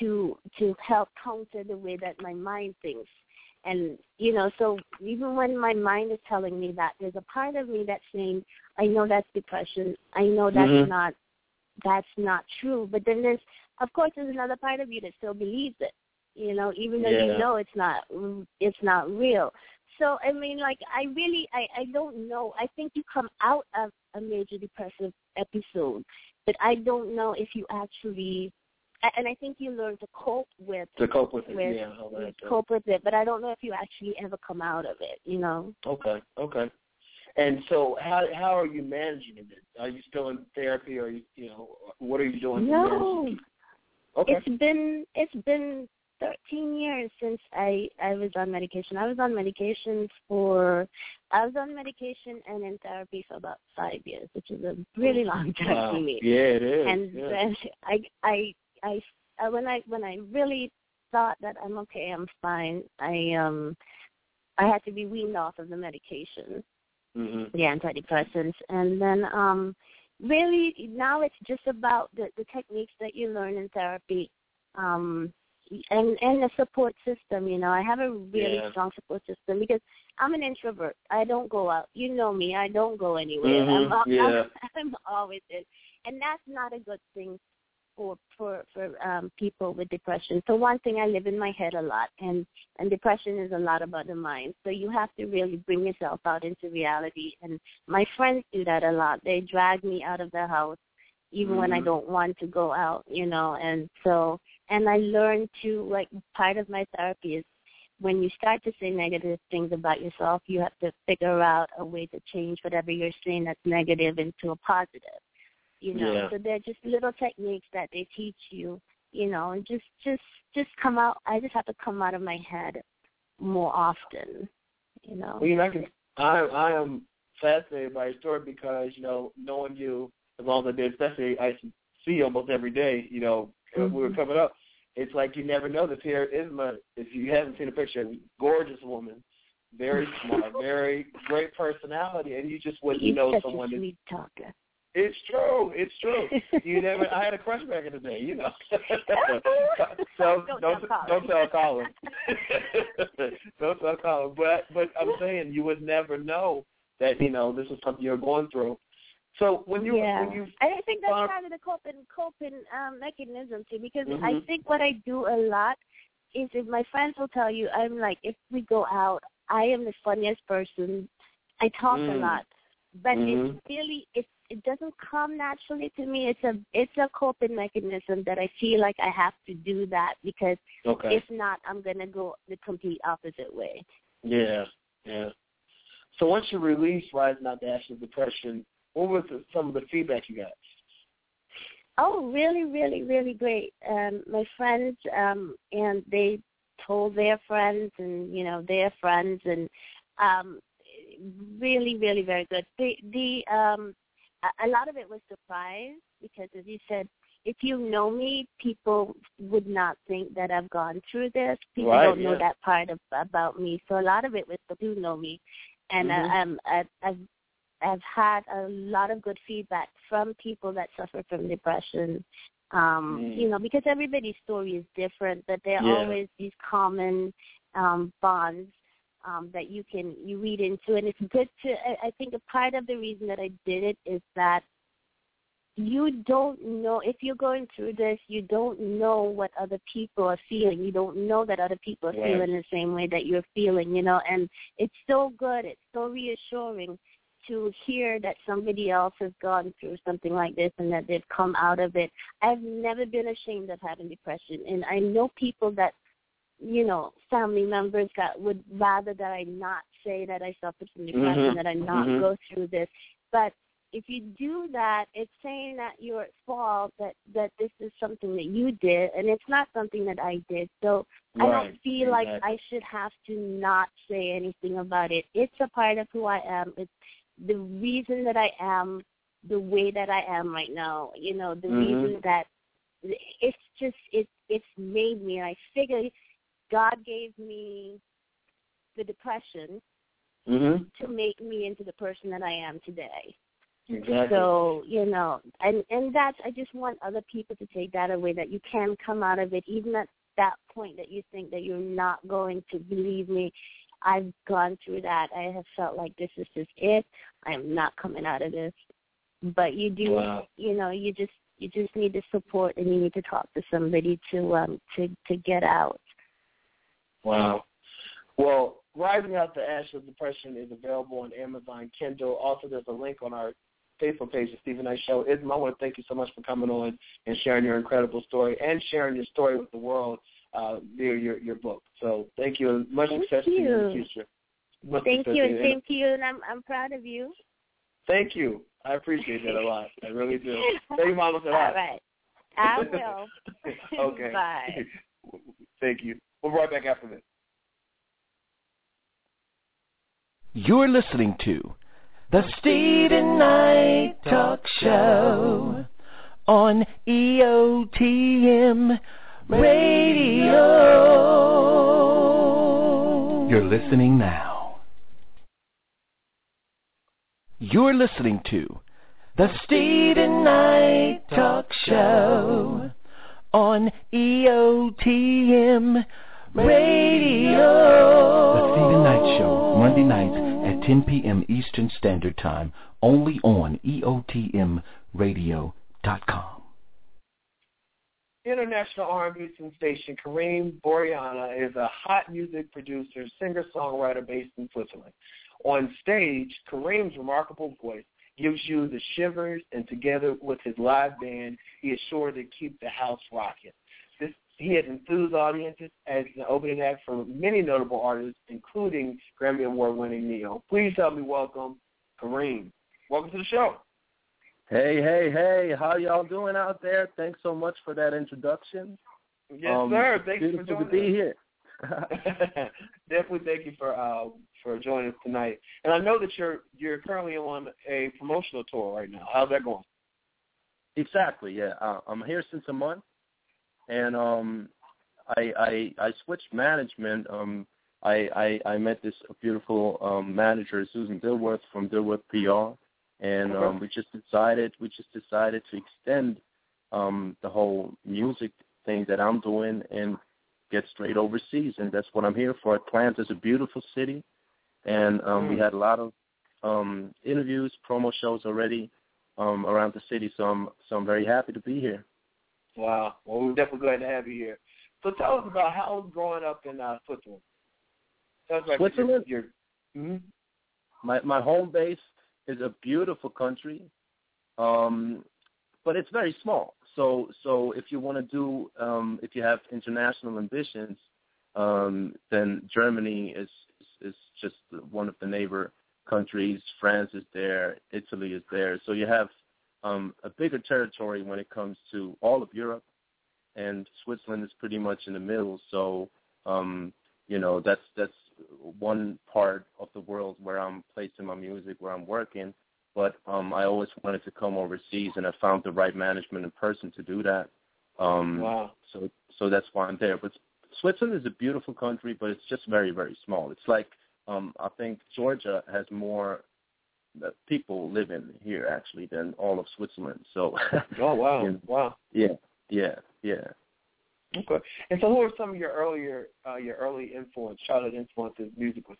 to to help counter the way that my mind thinks. And you know, so even when my mind is telling me that, there's a part of me that's saying, I know that's depression. I know that's Mhm. not that's not true. But then there's of course there's another part of you that still believes it you know, even though Yeah. you know it's not it's not real. So I mean, like I really I I don't know. I think you come out of a major depressive episode, but I don't know if you actually. And I think you learn to cope with To cope with it, with yeah. stuff. cope with it, but I don't know if you actually ever come out of it. You know. Okay, okay. And so, how how are you managing it? Are you still in therapy, or you, you know, what are you doing? No. Okay. it's been it's been 13 years since I I was on medication. I was on medication for I was on medication and in therapy for about five years, which is a really oh, long time Wow. for me. Yeah, it is. And yeah. then I I I I- when I when I really thought that I'm okay, I'm fine. I um I had to be weaned off of the medication hmm the antidepressants. And then um really now it's just about the the techniques that you learn in therapy um and and the support system you know. I have a really Yeah. strong support system because i'm an introvert. I don't go out. You know me. I don't go anywhere. Mhm, I'm, yeah. I'm always in and that's not a good thing for for for um people with depression. So one thing i live in my head a lot and and depression is a lot about the mind. So you have to really bring yourself out into reality. And my friends do that a lot. They drag me out of the house even when i Mhm. don't want to go out you know. And so and i learned to like part of my therapy is when you start to say negative things about yourself you have to figure out a way to change whatever you're saying that's negative into a positive you know Yeah. so they're just little techniques that they teach you you know and just just just come out i just have to come out of my head more often you know Well, you know, I, can, I I am fascinated by your story because you know, knowing you as long as I did, especially I see you almost every day. You know, uh, when we were mm-hmm. coming up. It's like you never know this here is my. If you haven't seen a picture, gorgeous woman, very smart, very great personality, and you just wouldn't He's know such someone. a sweet talker It's true. It's true. You never. I had a crush back in the day. You know. so Don't don't tell don't Colin. tell Colin. don't tell Colin. But but I'm saying you would never know that you know this is something you're going through. So when you yeah. when you I think that's found- part of the coping coping um, mechanism too, because I Mhm. think what I do a lot is if my friends will tell you, I'm like, if we go out, I am the funniest person. I talk a Mm. lot, but Mhm. it's really it it doesn't come naturally to me. It's a it's a coping mechanism that I feel like I have to do that because okay. if not, I'm gonna go the complete opposite way. Yeah, yeah. So once you release Rising Out the Ashes of Depression, what was the, some of the feedback you got? Oh, really, really, really great. Um, my friends, um, and they told their friends, and you know their friends, and um, really, really very good. The the um, a, lot of it was surprise because, as you said, if you know me, people would not think that I've gone through this. People Right, don't know yeah. that part of about me. So a lot of it was do know me, and uh, um, I've, I've I've had a lot of good feedback from people that suffer from depression. Um, Mm. You know, because everybody's story is different, but there are Yeah. always these common um, bonds um, that you can you read into, and it's good to. I, I think a part of the reason that I did it is that you don't know if you're going through this you don't know what other people are feeling you don't know that other people are Right. feeling the same way that you're feeling you know and it's so good it's so reassuring to hear that somebody else has gone through something like this and that they've come out of it i've never been ashamed of having depression and i know people that you know family members that would rather that i not say that i suffered from depression Mhm. that i not Mhm. go through this but if you do that, it's saying that you're at fault, that that this is something that you did, and it's not something that I did. So I don't feel like. I should have to not say anything about it. It's a part of who I am. It's the reason that I am the way that I am right now. You know, the Mhm. reason that it's just it it's made me. And I figured God gave me the depression Mm-hmm. to make me into the person that I am today. Exactly. So you know, and and that's I just want other people to take that away that you can come out of it, even at that point that you think that you're not going to believe me. I've gone through that. I have felt like this is just it. I am not coming out of this. But you do, Wow. you know, you just you just need the support and you need to talk to somebody to um to to get out. Wow. Well, Rising Out the Ash of Depression is available on Amazon Kindle. Also, there's a link on our Facebook page, The Steven Knight Show. Ism, I want to thank you so much for coming on and sharing your incredible story and sharing your story with the world uh, via your, your book. So thank you and much Thank success to you in the you. future. Much Thank you and thank you and I'm I'm proud of you. Thank you. I appreciate that a lot. I really do. Tell your mama said that. All right. right. I will. okay. Bye. Thank you. We'll be right back after this. You're listening to the Steven Knight Talk Show on EOTM Radio. You're listening now. You're listening to the Steven Knight Talk Show on EOTM Radio. The Steven Knight Show, Monday nights at 10 p.m. Eastern Standard Time, only on EOTMRadio.com. International R&B sensation K'Ream Boreana is a hot music producer, singer-songwriter based in Switzerland. On stage, K'Ream's remarkable voice gives you the shivers, and together with his live band, he is sure to keep the house rocking. He has enthused audiences as the opening act for many notable artists, including Grammy Award-winning Ne-Yo. Please help me welcome K'Ream. Welcome to the show. Hey, hey, hey! How y'all doing out there? Thanks so much for that introduction. Yes, Um, sir. Thank you for joining to be us. here. Definitely thank you for uh, for joining us tonight. And I know that you're you're currently on a promotional tour right now. How's that going? Exactly. Yeah, uh, I'm here since a month, and um, I I I switched management. Um, I I, I met this beautiful um, manager, Susan Dilworth from Dilworth PR, and Okay. um, we just decided we just decided to extend um, the whole music thing that I'm doing and get straight overseas, and that's what I'm here for. Atlanta's a beautiful city, and um, we Mm. had a lot of um, interviews, promo shows already um, around the city, so I'm so I'm very happy to be here. Wow. Well, we're definitely glad to have you here. So tell us about how was growing up in uh, Switzerland. Tell us about Switzerland? Your, your, mhm. My my home base is a beautiful country, um, but it's very small. So so if you want to do um, if you have international ambitions, um, then Germany is, is is just one of the neighbor countries. France is there, Italy is there. So you have um, a bigger territory when it comes to all of Europe, and Switzerland is pretty much in the middle. So um, you know that's that's one part of the world where I'm placing my music, where I'm working. But um, I always wanted to come overseas, and I found the right management and person to do that. Um, wow. So so that's why I'm there. But Switzerland is a beautiful country, but it's just very very small. It's like um, I think Georgia has more people living here actually than all of Switzerland. So. oh wow! know, wow. Yeah, yeah, yeah. Okay. And so, who are some of your earlier, uh, your early influence, childhood influences, musically?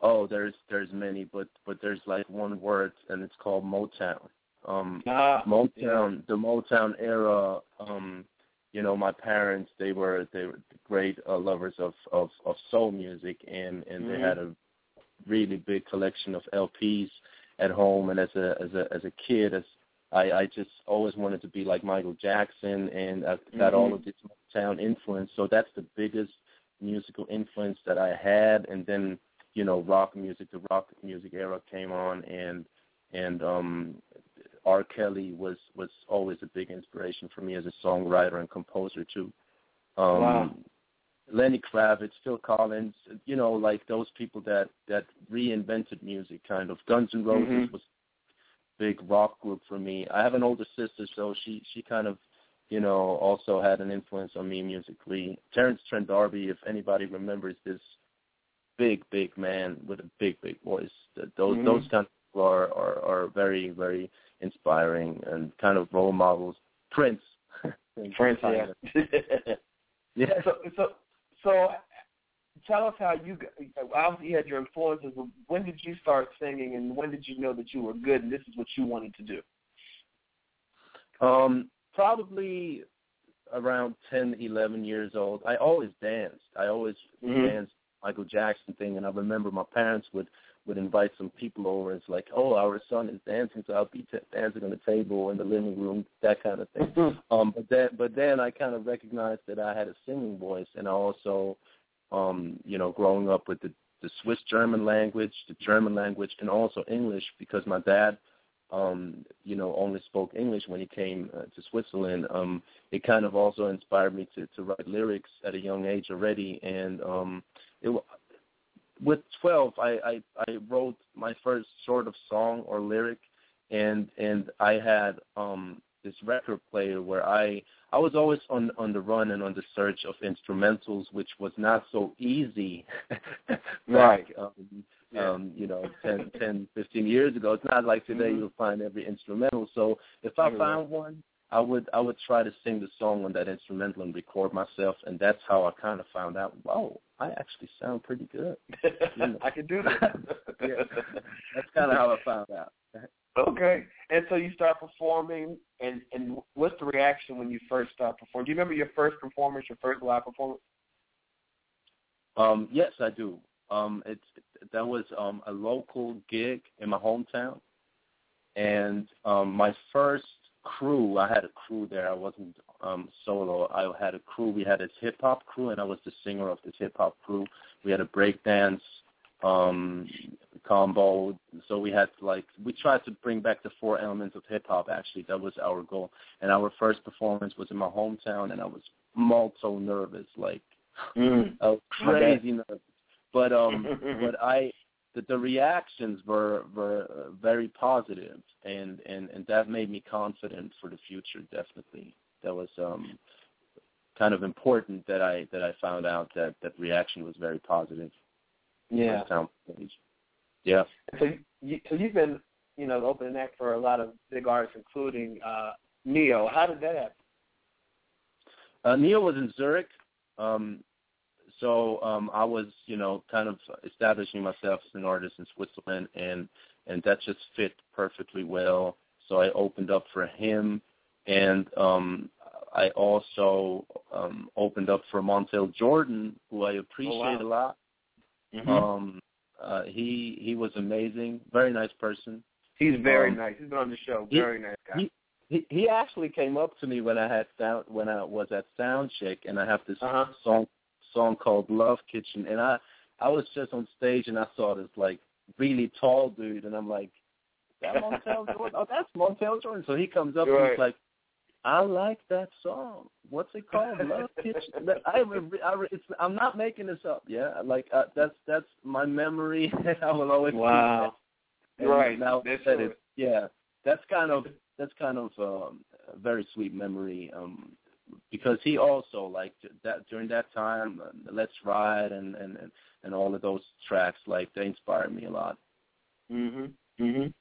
Oh, there's there's many, but but there's like one word, and it's called Motown. Um, ah, Motown, yeah. the Motown era. Um, you know, my parents they were they were great uh, lovers of of of soul music, and and mm-hmm. they had a really big collection of LPs at home. And as a as a as a kid, as I, I just always wanted to be like Michael Jackson, and I've got mm-hmm. all of this Motown influence. So that's the biggest musical influence that I had. And then you know, rock music, the rock music era came on, and and um, R. Kelly was was always a big inspiration for me as a songwriter and composer too. Um, wow. Lenny Kravitz, Phil Collins, you know, like those people that that reinvented music, kind of. Guns N' Roses mm-hmm. was a big rock group for me. I have an older sister, so she she kind of, you know, also had an influence on me musically. Terence Trent D'Arby, if anybody remembers this big big man with a big big voice, those mm-hmm. those kind of people are, are are very very inspiring and kind of role models. Prince. Prince, yeah. yeah. So, so, so, tell us how you obviously you had your influences. But when did you start singing, and when did you know that you were good and this is what you wanted to do? Um, probably around ten, eleven years old. I always danced. I always mm-hmm. danced Michael Jackson thing, and I remember my parents would would invite some people over. It's like, oh, our son is dancing, so I'll be t- dancing on the table in the living room, that kind of thing. Mm-hmm. um, but then, but then I kind of recognized that I had a singing voice, and I also, um, you know, growing up with the the Swiss German language, the German language, and also English, because my dad, um, you know, only spoke English when he came uh, to Switzerland. Um, it kind of also inspired me to to write lyrics at a young age already, and um, it with 12 I, I i wrote my first sort of song or lyric and and i had um this record player where i i was always on on the run and on the search of instrumentals which was not so easy right um, yeah. um you know 10 10 15 years ago it's not like today mm-hmm. you'll find every instrumental so if i found one I would I would try to sing the song on that instrumental and record myself, and that's how I kind of found out. Wow, I actually sound pretty good. You know? I can do that. yeah. That's kind of how I found out. Okay, and so you start performing, and and what's the reaction when you first start performing? Do you remember your first performance, your first live performance? Um, yes, I do. Um, it's that was um a local gig in my hometown, and um my first crew. I had a crew there. I wasn't um, solo. I had a crew. We had this hip hop crew, and I was the singer of this hip hop crew. We had a breakdance um, combo. So we had like we tried to bring back the four elements of hip hop. Actually, that was our goal. And our first performance was in my hometown, and I was multi nervous, like mm. I was crazy nervous. But um, but I the, the reactions were were very positive, and and and that made me confident for the future. Definitely, that was um kind of important that I that I found out that that reaction was very positive. Yeah. Yeah. So you so you've been you know the opening act for a lot of big artists, including uh Ne-Yo. How did that happen? Uh, Ne-Yo was in Zurich. Um, so um, I was, you know, kind of establishing myself as an artist in Switzerland, and and that just fit perfectly well. So I opened up for him, and um, I also um, opened up for Montell Jordan, who I appreciate oh, wow. a lot. Mm-hmm. Um, uh, he he was amazing, very nice person. He's very um, nice. He's been on the show. he- Very nice guy. He, he he actually came up to me when I had sound when I was at Soundcheck, and I have this Uh-huh. song song called Love Kitchen, and I I was just on stage and I saw this like really tall dude, and I'm like, that Montell Jordan? Oh, that's Montell Jordan. So he comes up Right. and he's like, I like that song. What's it called? Love Kitchen. I, I, it's, I'm not making this up. Yeah, like uh, that's that's my memory. I will always Wow. And Right. Now That's that it, yeah, that's kind of that's kind of um, a very sweet memory. Um, because he also like that during that time, uh, Let's Ride and and and and all of those tracks, like they inspired me a lot. Mhm. Mhm.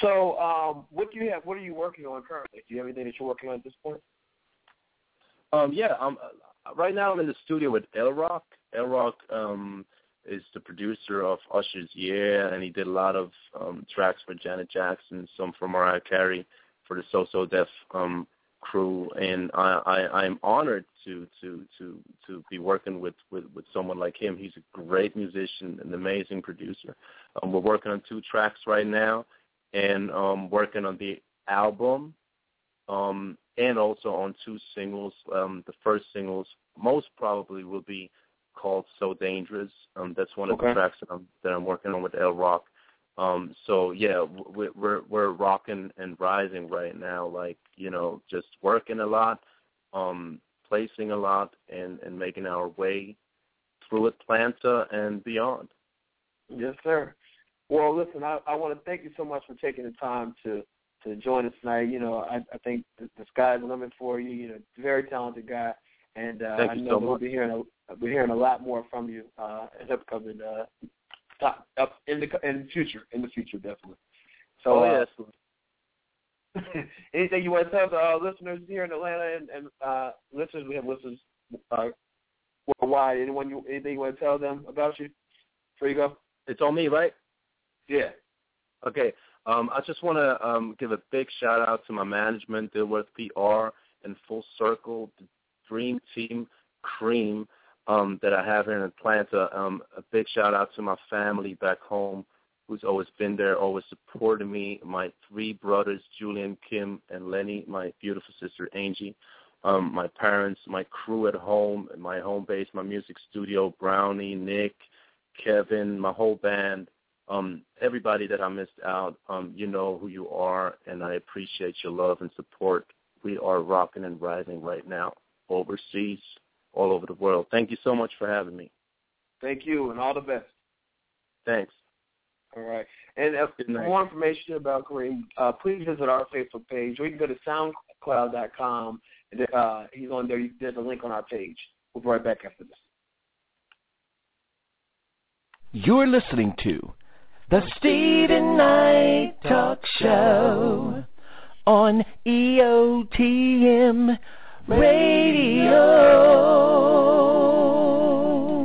So, um, what do you have? What are you working on currently? Do you have anything that you're working on at this point? Um, yeah, i'm right now I'm in the studio with El Rock. El Rock um, is the producer of Usher's Yeah, and he did a lot of um, tracks for Janet Jackson, some for Mariah Carey, for the So So Def um, crew, and I, I I'm honored to to to to be working with with with someone like him. He's a great musician, an amazing producer. Um, we're working on two tracks right now, and um, working on the album um, and also on two singles. Um, the first singles most probably will be called "So Dangerous." Um, that's one of Okay. the tracks that I'm that I'm working on with El Rock. Um, so yeah, we're we're we're rocking and rising right now. Like you know, just working a lot, um, placing a lot, and and making our way through Atlanta and beyond. Yes, sir. Well, listen, I, I want to thank you so much for taking the time to to join us tonight. You know, I, I think the, the sky's the limit for you. You know, very talented guy, and uh, I know so we'll much. be hearing a, we're hearing a lot more from you uh, in upcoming uh, top, up in the in the future. In the future, definitely. So, oh uh, yes, anything you want to tell the uh, listeners here in Atlanta and, and uh, listeners? We have listeners uh, worldwide. Anyone you anything you want to tell them about you? Before you go. it's on me, right? Yeah. Okay. Um, I just want to um, give a big shout out to my management, Dilworth PR, and Full Circle, the Dream Team Cream um, that I have here in Atlanta. Um, a big shout out to my family back home, who's always been there, always supported me. My three brothers, Julian, Kim, and Lenny. My beautiful sister, Angie. Um, my parents, my crew at home, my home base, my music studio, Brownie, Nick, Kevin, my whole band um, everybody that I missed out, um, you know who you are, and I appreciate your love and support. We are rocking and rising right now, overseas, all over the world. Thank you so much for having me. Thank you, and all the best. Thanks. All right. And uh, Good for night. more information about K'Ream, uh, please visit our Facebook page, or you can go to SoundCloud.com. And, uh, he's on there. There's a link on our page. We'll be right back after this. You're listening to the Steven Knight Talk Show on EOTM Radio.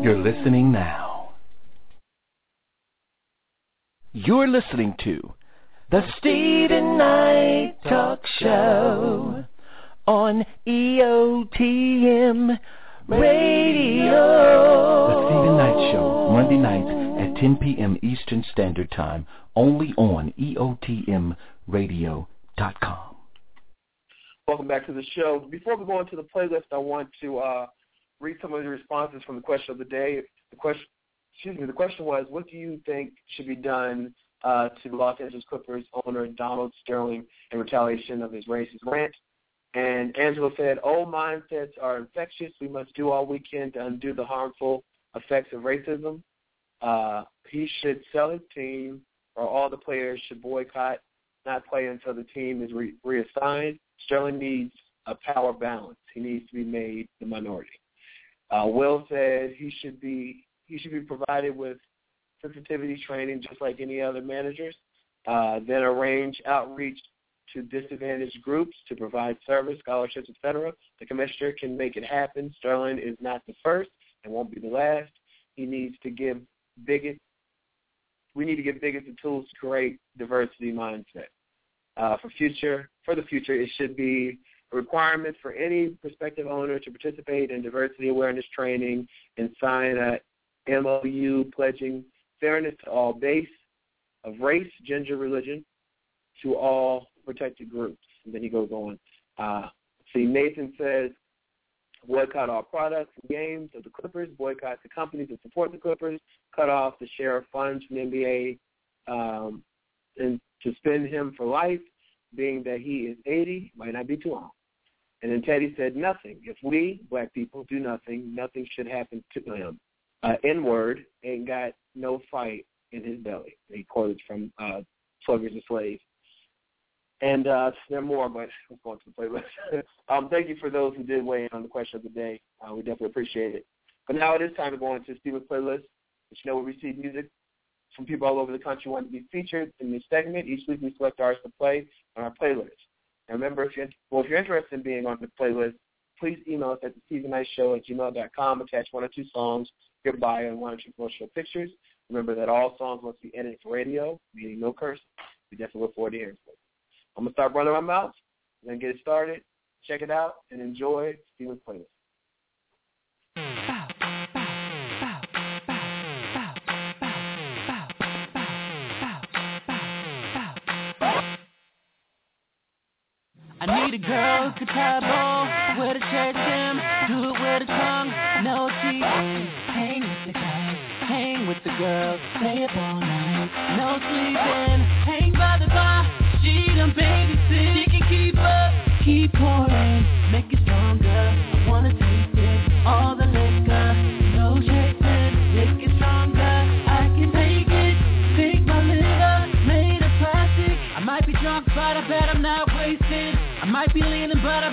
You're listening now. You're listening to the Steven Knight Talk Show on E EOTM Radio. The Steven Knight Show, Monday nights at 10 p.m. Eastern Standard Time, only on E EOTMRadio.com. Welcome back to the show. Before we go into the playlist, I want to uh, read some of the responses from the question of the day. The question, excuse me, the question was, what do you think should be done uh, to the Los Angeles Clippers owner Donald Sterling in retaliation of his racist rant? And Angela said, old mindsets are infectious. We must do all we can to undo the harmful effects of racism. Uh, he should sell his team, or all the players should boycott, not play until the team is re- reassigned. Sterling needs a power balance. He needs to be made the minority. Uh, Will said he should be he should be provided with sensitivity training just like any other managers. Uh, then arrange outreach to disadvantaged groups to provide service, scholarships, etc. The commissioner can make it happen. Sterling is not the first and won't be the last. He needs to give bigot. We need to give bigots the tools to create diversity mindset. Uh, for future, for the future, it should be a requirement for any prospective owner to participate in diversity awareness training and sign a MOU pledging fairness to all base of race, gender, religion, to all protected groups. And then he goes on. Uh, see, Nathan says, boycott all products and games of the Clippers, boycott the companies that support the Clippers, cut off the share of funds from the NBA, um, and suspend him for life, being that he is 80, might not be too long. And then Teddy said, nothing. If we, black people, do nothing, nothing should happen to him. Uh, N-word ain't got no fight in his belly. He quoted from uh, 12 Years a Slave. And uh, there are more, but let's go on to the playlist. um, thank you for those who did weigh in on the question of the day. Uh, we definitely appreciate it. But now it is time to go on to Steven's playlist, which you know we receive music from people all over the country want to be featured in this segment. Each week we select artists to play on our playlist. And remember, if you're, well, if you're interested in being on the playlist, please email us at the Steven Show at gmail.com. Attach one or two songs, your bio, and one or two promotional pictures. Remember that all songs must be edited for radio, meaning no curse. We definitely look forward to hearing from you. I'm going to start running my mouth, then get it started. Check it out and enjoy Steven's playlist. I need a girl who could tie a bow with a shirt hem, do it with a tongue, no cheating. Hang with the guys, hang with the girls, stay up all night, no sleeping. Hang by the bar, she done babysit. She can keep up, keep pouring, make it stronger. I wanna taste it, all the liquor, no chasing, make it stronger. I can take it, take my liver, made of plastic. I might be drunk, but I bet I'm not be leaning, but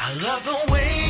I love the way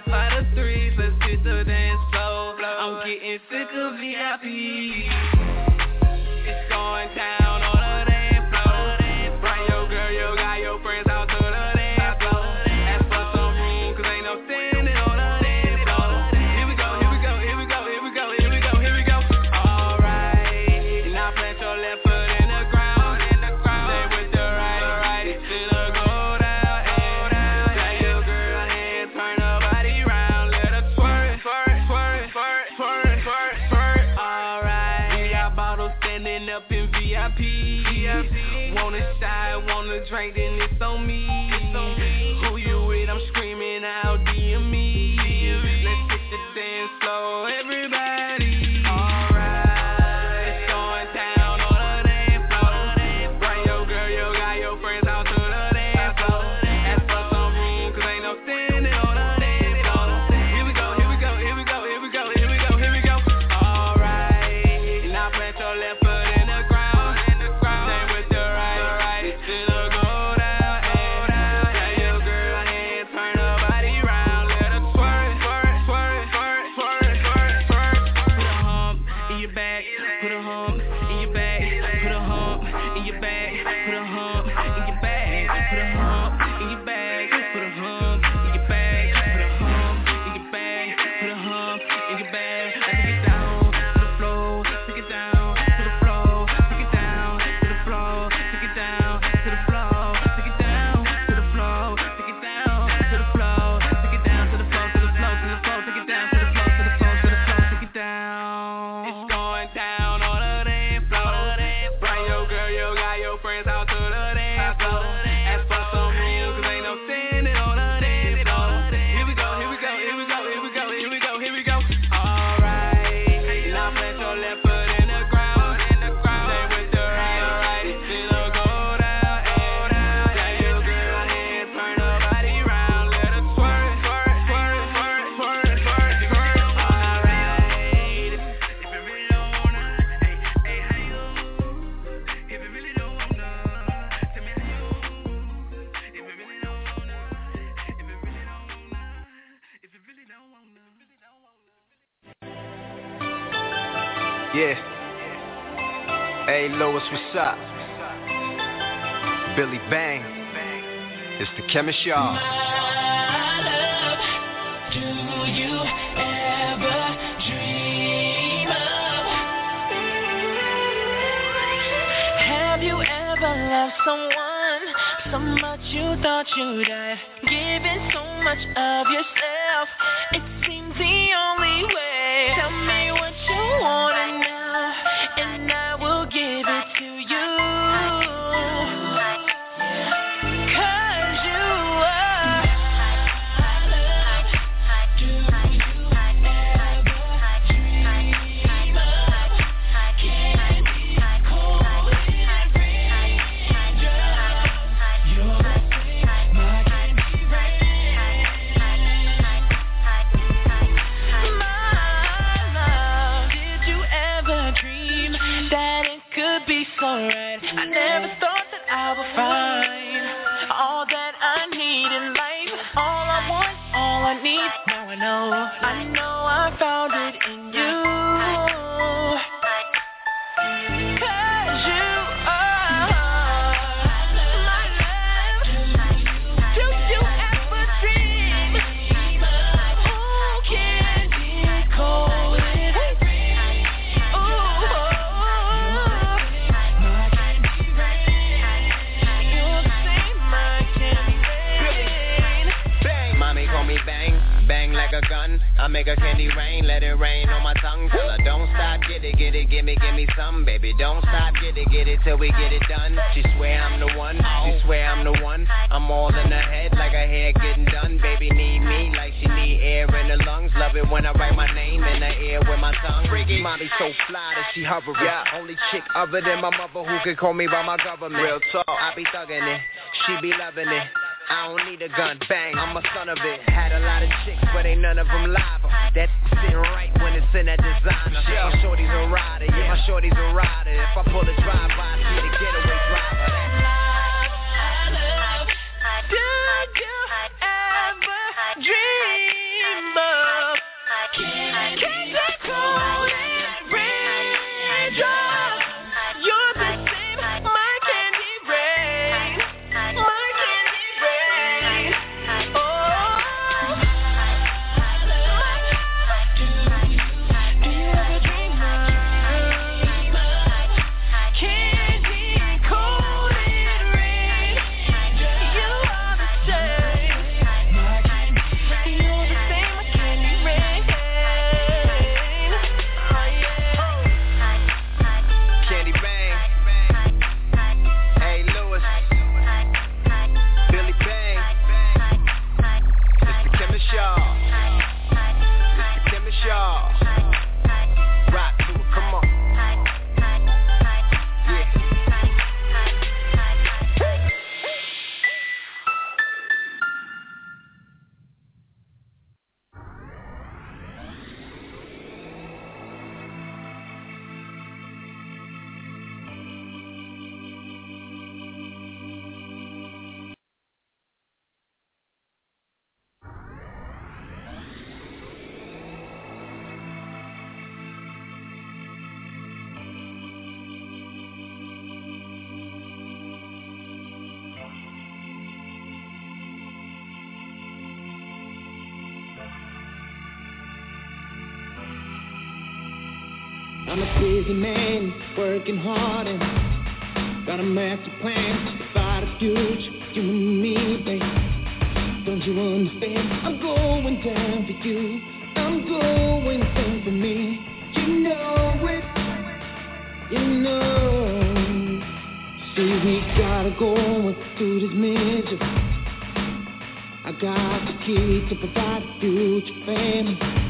Chemist Y'all. Do you ever dream of? Have you ever loved someone so much you thought you'd die? Giving so much of yourself, call me by my government. Real talk. I be thugging it. She be loving it. I don't need a gun, bang, I'm a son of it Had a lot of chicks, but ain't none of them live That sitting right when it's in that designer yeah. My shorty's a rider, yeah, my shorty's a rider If I pull a drive-by, see the getaway busy man, working hard and got a master plan to provide a future. You and me, babe. Don't you understand? I'm going down for you. I'm going down for me. You know it. You know. See, we gotta go through this misery. I got the key to provide a future family.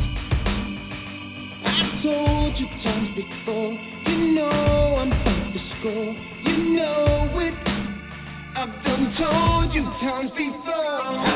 I've done told you times before.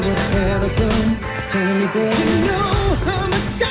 Done? Tell me, boy. You know how much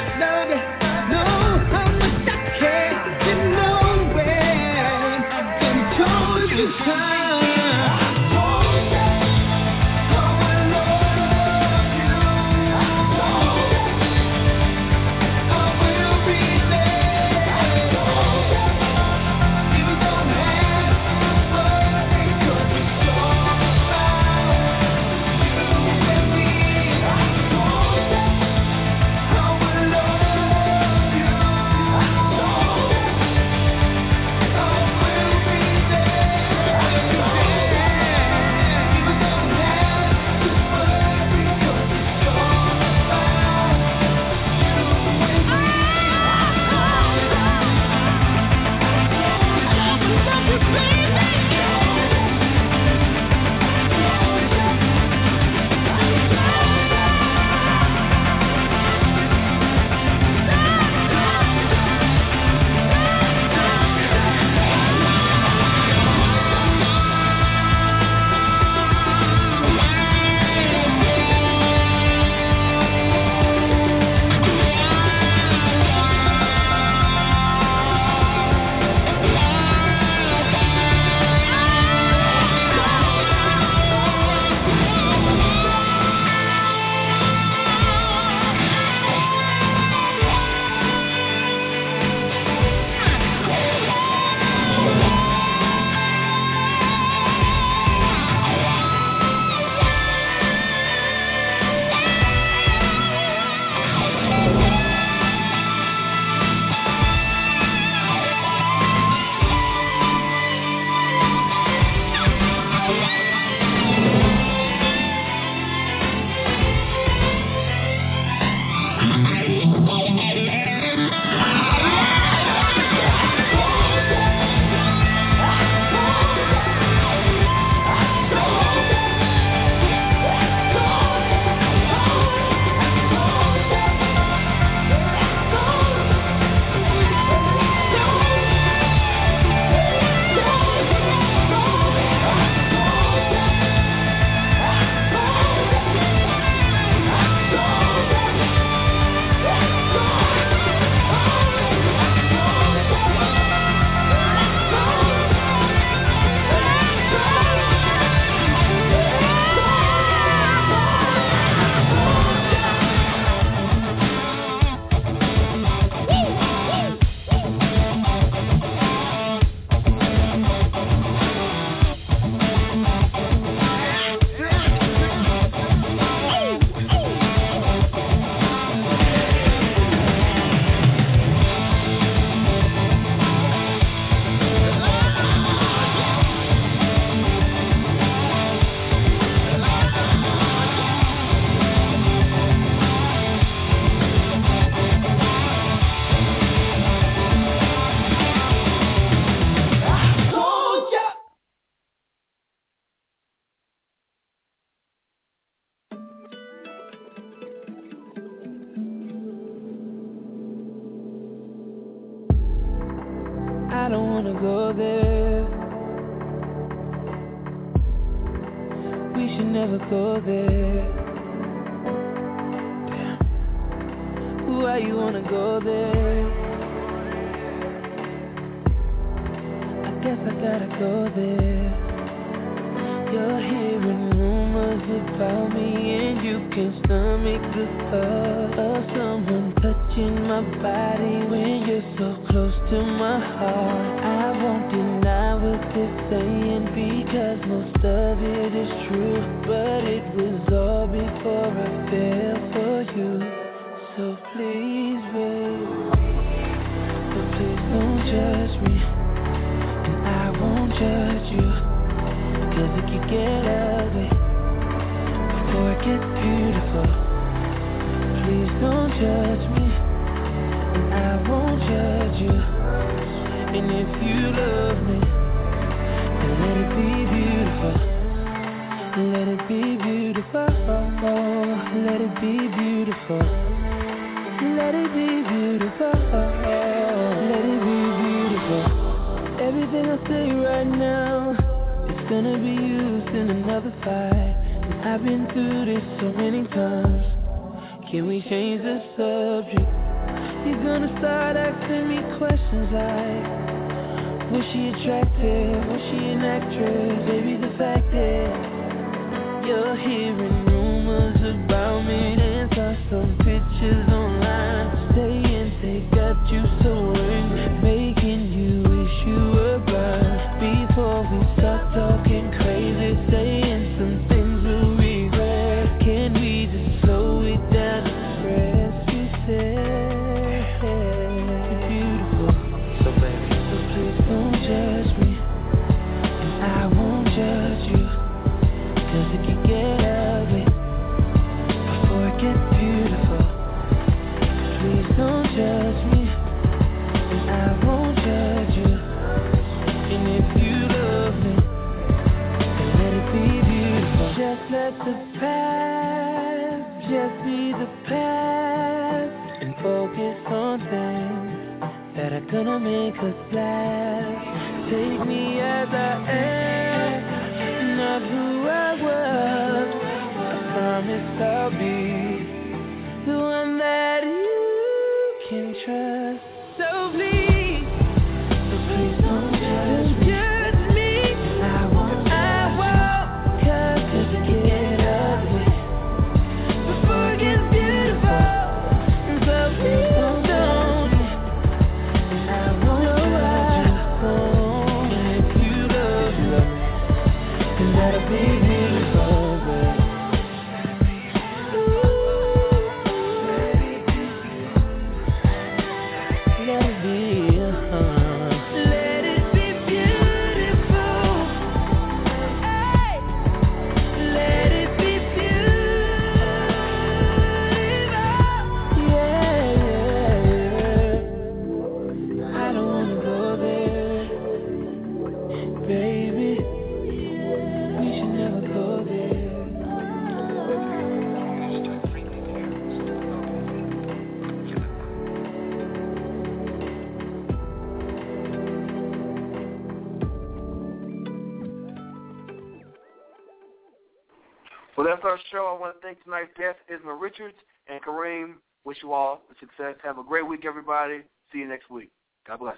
Richards and K'Ream. Wish you all success. Have a great week, everybody. See you next week. God bless.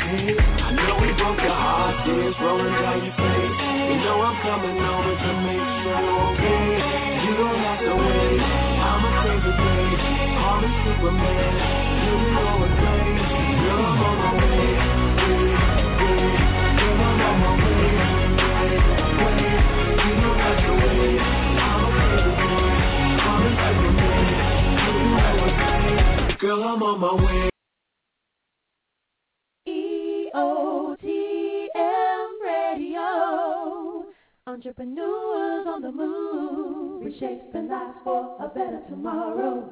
I know we broke your heart, rolling down your face You know I'm coming over to make sure you're okay You don't have to wait, I'm a crazy babe Superman, you know on my way Girl, I'm on my way. EOTM Radio. Entrepreneurs on the move. Reshaping lives for a better tomorrow.